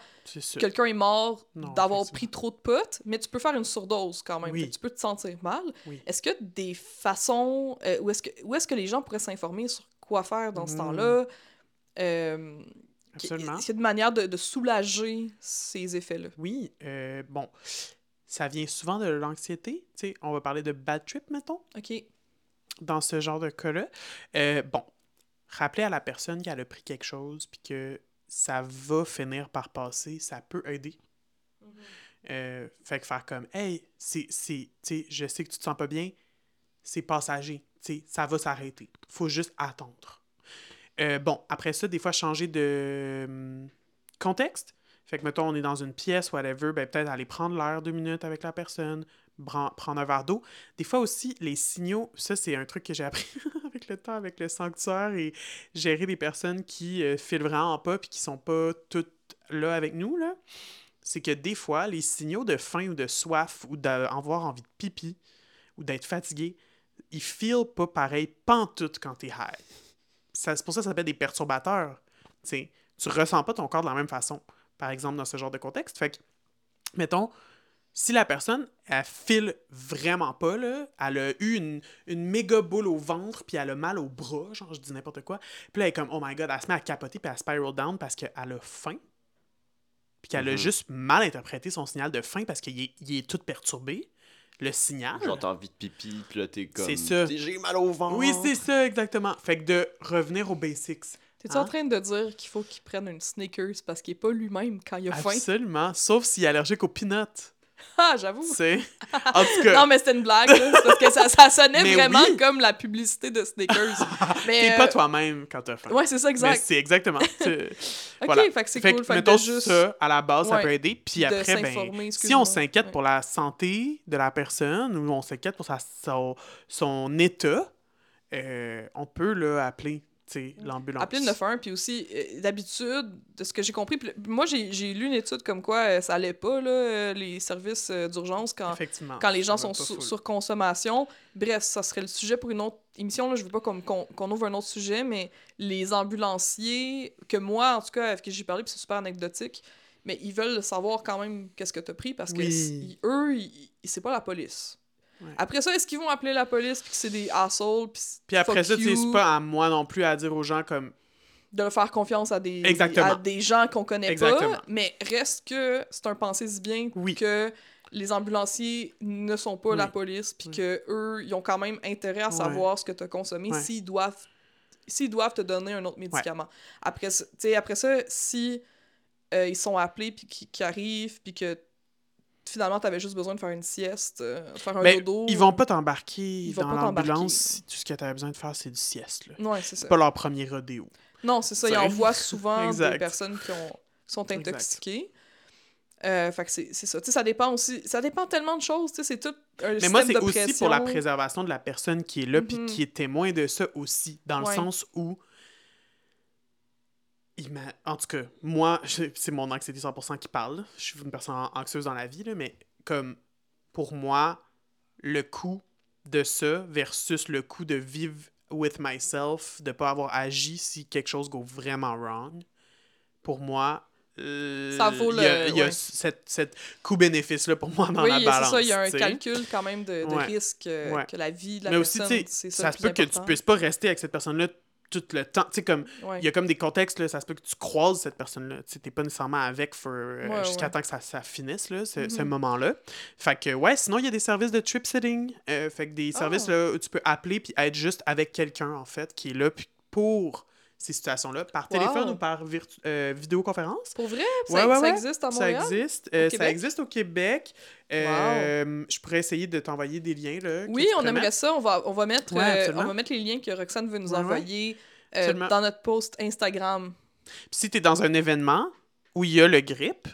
quelqu'un est mort d'avoir pris trop de pot, mais tu peux faire une surdose quand même. Oui. Tu peux te sentir mal. Oui. Est-ce que des façons. euh, où est-ce que, où est-ce que les gens pourraient s'informer sur quoi faire dans ce Mhm. temps-là? Euh, Absolument. a une manière de, de soulager ces effets-là? Oui, euh, bon, ça vient souvent de l'anxiété. Tu sais, on va parler de bad trip, mettons, OK. dans ce genre de cas-là. Euh, bon, rappeler à la personne qu'elle a pris quelque chose puis que ça va finir par passer, ça peut aider. Euh, fait que faire comme, hey, c'est, c'est, je sais que tu te sens pas bien, c'est passager, tu sais, ça va s'arrêter. Faut juste attendre. Euh, bon, après ça, des fois, changer de hum, contexte. Fait que, mettons, on est dans une pièce, whatever, ben peut-être aller prendre l'air deux minutes avec la personne, prendre un verre d'eau. Des fois aussi, les signaux, ça, c'est un truc que j'ai appris avec le temps, avec le sanctuaire et gérer des personnes qui euh, filent vraiment pas puis qui sont pas toutes là avec nous, là. c'est que des fois, les signaux de faim ou de soif ou d'avoir envie de pipi ou d'être fatigué, ils feel pas pareil pantoute quand t'es high. C'est pour ça que ça s'appelle des perturbateurs. Tu sais, tu ressens pas ton corps de la même façon, par exemple, dans ce genre de contexte. Fait que, mettons, si la personne, elle file vraiment pas, là, elle a eu une, une méga boule au ventre, puis elle a mal au bras, genre, je dis n'importe quoi, puis là, elle est comme, oh my god, elle se met à capoter, puis elle spiral down parce qu'elle a faim, puis qu'elle a Mhm. juste mal interprété son signal de faim parce qu'il est, il est tout perturbé, le signal. Genre, t'as envie de pipi, puis là, t'es comme. C'est ça. J'ai mal au ventre. Oui, c'est ça, exactement. Fait que de revenir aux basics. T'es-tu Hein? en train de dire qu'il faut qu'il prenne une Snickers parce qu'il est pas lui-même quand il a faim? Absolument. Sauf s'il est allergique aux peanuts. Ah, j'avoue. Sais. En tout cas. Non, mais c'était une blague, là. C'est parce que ça, ça sonnait Mais vraiment oui. comme la publicité de Snickers. mais, T'es euh, pas toi-même quand t'as faim. Ouais, c'est ça, exact. c'est exactement. Ok, voilà. fait que c'est cool. Fait mettons juste ça, à la base, ça peut aider. Puis après, ben, si on s'inquiète Ouais. pour la santé de la personne ou on s'inquiète pour sa, son, son état, euh, on peut là, appeler l'ambulance. Appeler le 911, puis aussi, euh, d'habitude, de ce que j'ai compris, puis moi, j'ai j'ai lu une étude comme quoi euh, ça allait pas, là, euh, les services euh, d'urgence, quand, quand les gens sont sur, sur consommation. Bref, ça serait le sujet pour une autre émission. Là. Je veux pas qu'on qu'on- qu'on ouvre un autre sujet, mais les ambulanciers, que moi, en tout cas, avec qui j'ai parlé, puis c'est super anecdotique, mais ils veulent savoir quand même qu'est-ce que t'as pris, parce que Oui. eux, ils- ils- c'est pas la police. Ouais. Après ça, est-ce qu'ils vont appeler la police, puis que c'est des assholes, puis Puis après fuck ça, tu c'est pas à moi non plus à dire aux gens comme de faire confiance à des, Exactement. à des gens qu'on connaît Exactement. pas, mais reste que c'est un pensée si bien Oui. que les ambulanciers ne sont pas la police, puis Oui. que eux, ils ont quand même intérêt à Ouais. savoir ce que tu as consommé Ouais. s'ils doivent s'ils doivent te donner un autre médicament. Après, ça- tu sais, après ça, si euh, ils sont appelés puis qu'ils qu'ils arrivent puis que finalement t'avais juste besoin de faire une sieste, euh, de faire un Ben, dodo. ils vont pas t'embarquer dans l'ambulance si tout ce que t'avais besoin de faire, c'est du sieste. Là. Ouais, c'est ça. Pas leur premier rodéo. Non, c'est ça. Ils T'sais. envoient souvent des personnes qui, ont, qui sont intoxiquées. Euh, fait que c'est c'est ça. Tu sais, ça dépend aussi. Ça dépend tellement de choses. tu sais, C'est tout un Mais moi, c'est aussi pour la préservation de la personne qui est là puis Mhm. qui est témoin de ça aussi, dans le sens où il m'a... En tout cas, moi, c'est mon anxiété 100% qui parle. Je suis une personne an- anxieuse dans la vie, là, mais comme pour moi, le coût de ça versus le coût de vivre with myself, de pas avoir agi si quelque chose go vraiment wrong, pour moi, euh, Ça vaut il y a, il y a ouais. cette, cette coût-bénéfice-là pour moi dans oui, la c'est balance. ça. Il y a un calcul quand même de, de Ouais. risque euh, Ouais. que la vie la Mais aussi, personne. tu sais, c'est ça, ça se peut que tu puisses pas rester avec cette personne-là tout le temps. Tu sais, comme, Ouais. il y a comme des contextes, là, ça se peut que tu croises cette personne-là. Tu t'es pas nécessairement avec euh, Ouais, jusqu'à ouais. temps que ça, ça finisse, là, ce, ce Mhm. moment-là. Fait que, ouais, sinon, il y a des services de trip sitting. euh, fait que des services, Ah. là, où tu peux appeler puis être juste avec quelqu'un, en fait, qui est là pour ces situations-là, par téléphone ou par virtu- euh, vidéoconférence. Pour vrai? Ça, Ouais, ça existe Ça Montréal? existe. euh, ça Québec? existe au Québec. Euh, Je pourrais essayer de t'envoyer des liens. Là, Oui, on aimerait ça. On va, on va, mettre, Ouais, absolument. on va mettre les liens que Roxane veut nous envoyer Absolument. dans notre post Instagram. Puis si tu es dans un événement où il y a le grip,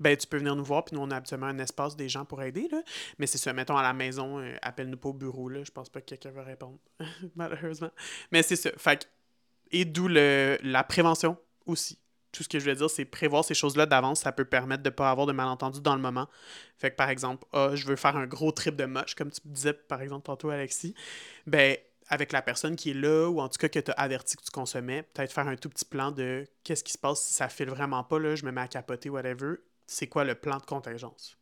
ben tu peux venir nous voir, puis nous, on a habituellement un espace des gens pour aider, là. Mais c'est ça, mettons à la maison, euh, appelle-nous pas au bureau, là. Je pense pas que quelqu'un va répondre, malheureusement. Mais c'est ça. Fait que- et d'où la prévention aussi. Tout ce que je veux dire, c'est prévoir ces choses-là d'avance, ça peut permettre de pas avoir de malentendus dans le moment. Fait que, par exemple, ah, je veux faire un gros trip de moche, comme tu disais, par exemple, tantôt, Alexis. Ben, avec la personne qui est là, ou en tout cas que tu as averti que tu consommais, peut-être faire un tout petit plan de qu'est-ce qui se passe si ça file vraiment pas, là, je me mets à capoter, whatever? C'est quoi le plan de contingence?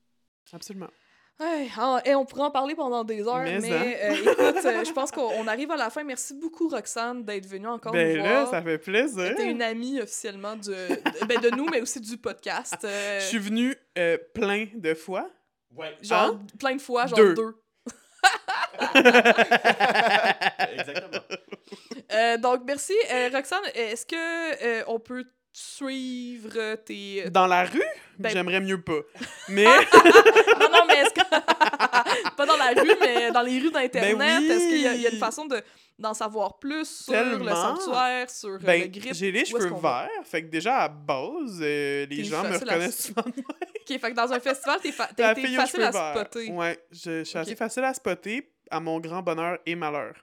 Absolument. Ouais, ah, et on pourrait en parler pendant des heures, mais, Mais, hein. euh, écoute, euh, je pense qu'on on arrive à la fin. Merci beaucoup, Roxane, d'être venue encore ben nous là, voir. ça fait plaisir. T'es une amie officiellement de, de, ben, de nous, mais aussi du podcast. euh, Je suis venu euh, plein de fois. Ouais. genre plein de fois, genre Deux. deux. Exactement. Euh, donc, merci. Euh, Roxane, est-ce que euh, on peut suivre tes... Dans la rue, Ben- j'aimerais mieux pas. Mais non, non, mais est-ce que... Pas dans la rue, mais dans les rues d'Internet. Ben oui. Est-ce qu'il y, a- il y a une façon de d'en savoir plus sur le sanctuaire, sur euh, le ben, grip? j'ai les cheveux verts, fait que déjà à base, euh, les gens me à- reconnaissent souvent. OK, fait que dans un festival, t'es fa- facile à spotter. Ouais, je, je suis assez facile à spotter, à mon grand bonheur et malheur.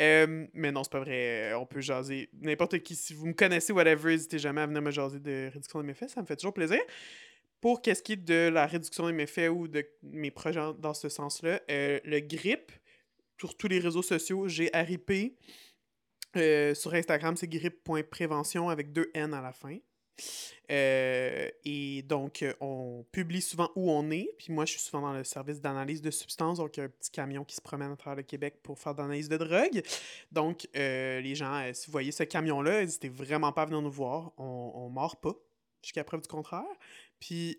Euh, mais non, c'est pas vrai. On peut jaser. N'importe qui, si vous me connaissez, whatever, n'hésitez jamais à venir me jaser de réduction de mes fesses. Ça me fait toujours plaisir. pour qu'est-ce qui est de la réduction des méfaits ou de mes projets dans ce sens-là, euh, le GRIP, sur tous les réseaux sociaux, j'ai RIP. Euh, sur Instagram, c'est grip.prévention avec deux N à la fin. Euh, et donc, euh, on publie souvent où on est. Puis moi, je suis souvent dans le service d'analyse de substances. Donc, il y a un petit camion qui se promène à travers le Québec pour faire de l'analyse de drogue. Donc, euh, les gens, euh, si vous voyez ce camion-là, n'hésitez vraiment pas à venir nous voir. On ne mord pas, jusqu'à preuve du contraire. Puis,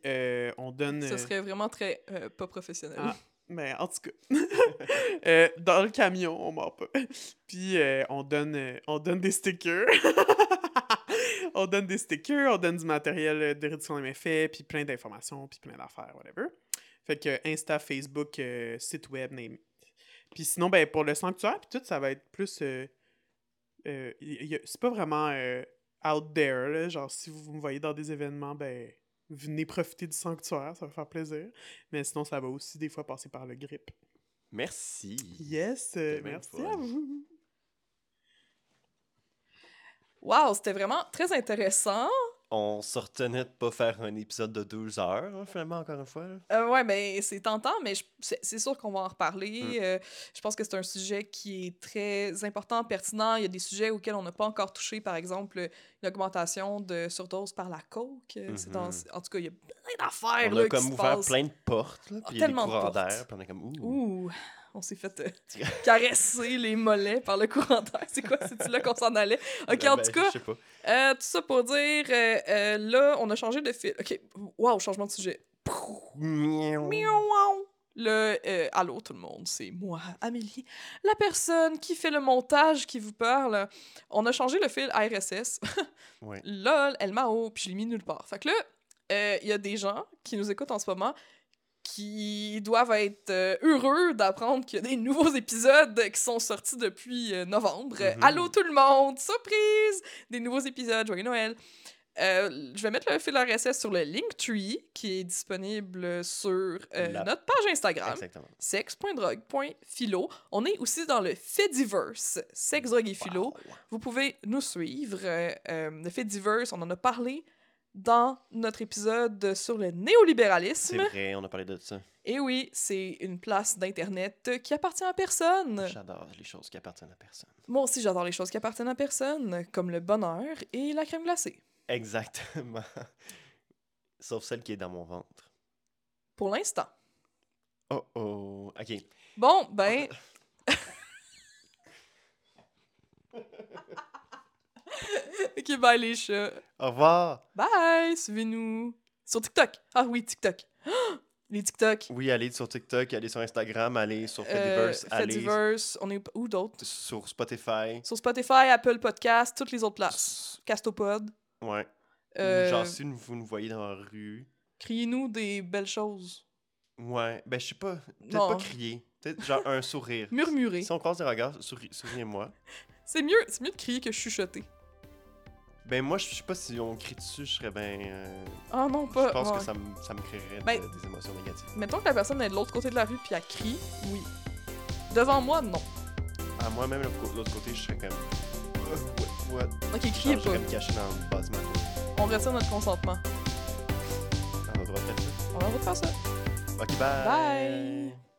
on donne... Ce serait vraiment très pas professionnel. Ah. ben, en tout cas, euh, dans le camion, on mord pas. Puis euh, on donne euh, on donne des stickers. on donne des stickers, on donne du matériel euh, de réduction des méfaits, puis plein d'informations, puis plein d'affaires, whatever. Fait que Insta, Facebook, euh, site web, name. Puis sinon, ben, pour le sanctuaire, puis tout, ça va être plus... euh, euh, c'est pas vraiment out there, là. Genre, si vous me voyez dans des événements, ben, venez profiter du sanctuaire, ça va faire plaisir. Mais sinon, ça va aussi des fois passer par le grip. Merci. Yes, merci à vous. Wow, c'était vraiment très intéressant. On se retenait de pas faire un épisode de deux heures, hein, finalement, encore une fois. Euh, ouais, mais c'est tentant, mais c'est sûr qu'on va en reparler. Mm. Euh, je pense que c'est un sujet qui est très important, pertinent. Il y a des sujets auxquels on n'a pas encore touché, par exemple l'augmentation de surdose par la coke. Euh, dans- Mhm. En tout cas, il y a plein d'affaires On là, a qui comme se ouvert plein de portes, là, Ah, puis il y a des tellement de courants d'air, puis on est comme ouh. Ouh, on s'est fait euh, caresser les mollets par le courant d'air. C'est quoi? C'est-tu là qu'on s'en allait? Ok, Ben, en ben, tout cas, sais pas. euh, tout ça pour dire, euh, là, on a changé de fil. Ok, wow, changement de sujet. Le allô tout le monde, c'est moi, Amélie, la personne qui fait le montage qui vous parle. On a changé le fil RSS. Ouais. Lol, elle m'a puis je l'ai mis nulle part. Fait que là, il y a des gens qui nous écoutent en ce moment qui doivent être euh, heureux d'apprendre qu'il y a des nouveaux épisodes qui sont sortis depuis euh, novembre. Mhm. Allô tout le monde, surprise! Des nouveaux épisodes, joyeux Noël! Euh, je vais mettre le fil RSS sur le Linktree qui est disponible sur euh, notre page Instagram Exactement. sex.drogue.philo. On est aussi dans le Fediverse, sex, drogue et philo. Wow. Vous pouvez nous suivre. euh, le Fediverse, on en a parlé dans notre épisode sur le C'est néolibéralisme. vrai, on a parlé de ça. Et oui, c'est une place d'Internet qui appartient à personne. J'adore les choses qui appartiennent à personne. Moi aussi, j'adore les choses qui appartiennent à personne, comme le bonheur et la crème glacée. Exactement. Sauf celle qui est dans mon ventre. Pour l'instant. Oh oh. Ok. Bon, ben... ok, bye les chats. Au revoir. Bye, suivez-nous sur TikTok. Ah oui, TikTok. Les TikTok. Oui, allez sur TikTok, allez sur Instagram, allez sur Euh, Fediverse, allez Fediverse, on est où d'autres? sur Spotify. Sur Spotify, Apple Podcast, toutes les autres places. Castopod. Ouais. Euh, genre, si vous nous voyez dans la rue. Criez-nous des belles choses. Ouais. Ben, je sais pas. Peut-être pas crier. Peut-être genre un sourire. Murmurer. Si on croise des regards, souri- souriez-moi. C'est mieux, c'est mieux de crier que chuchoter. Ben, moi, je sais pas si on crie dessus, je serais ben. euh, Ah non, pas. je pense ouais. que ça me, ça me créerait de- Ben- des émotions négatives. Mettons que la personne est de l'autre côté de la rue puis elle crie, oui. Devant moi, non. À moi-même, de l'autre côté, je serais comme. Euh, what? what? Ok, criez pas. me cacher dans le basement. On retire notre consentement. On a le droit de faire ça? On a le droit de faire ça. Ok, bye. Bye.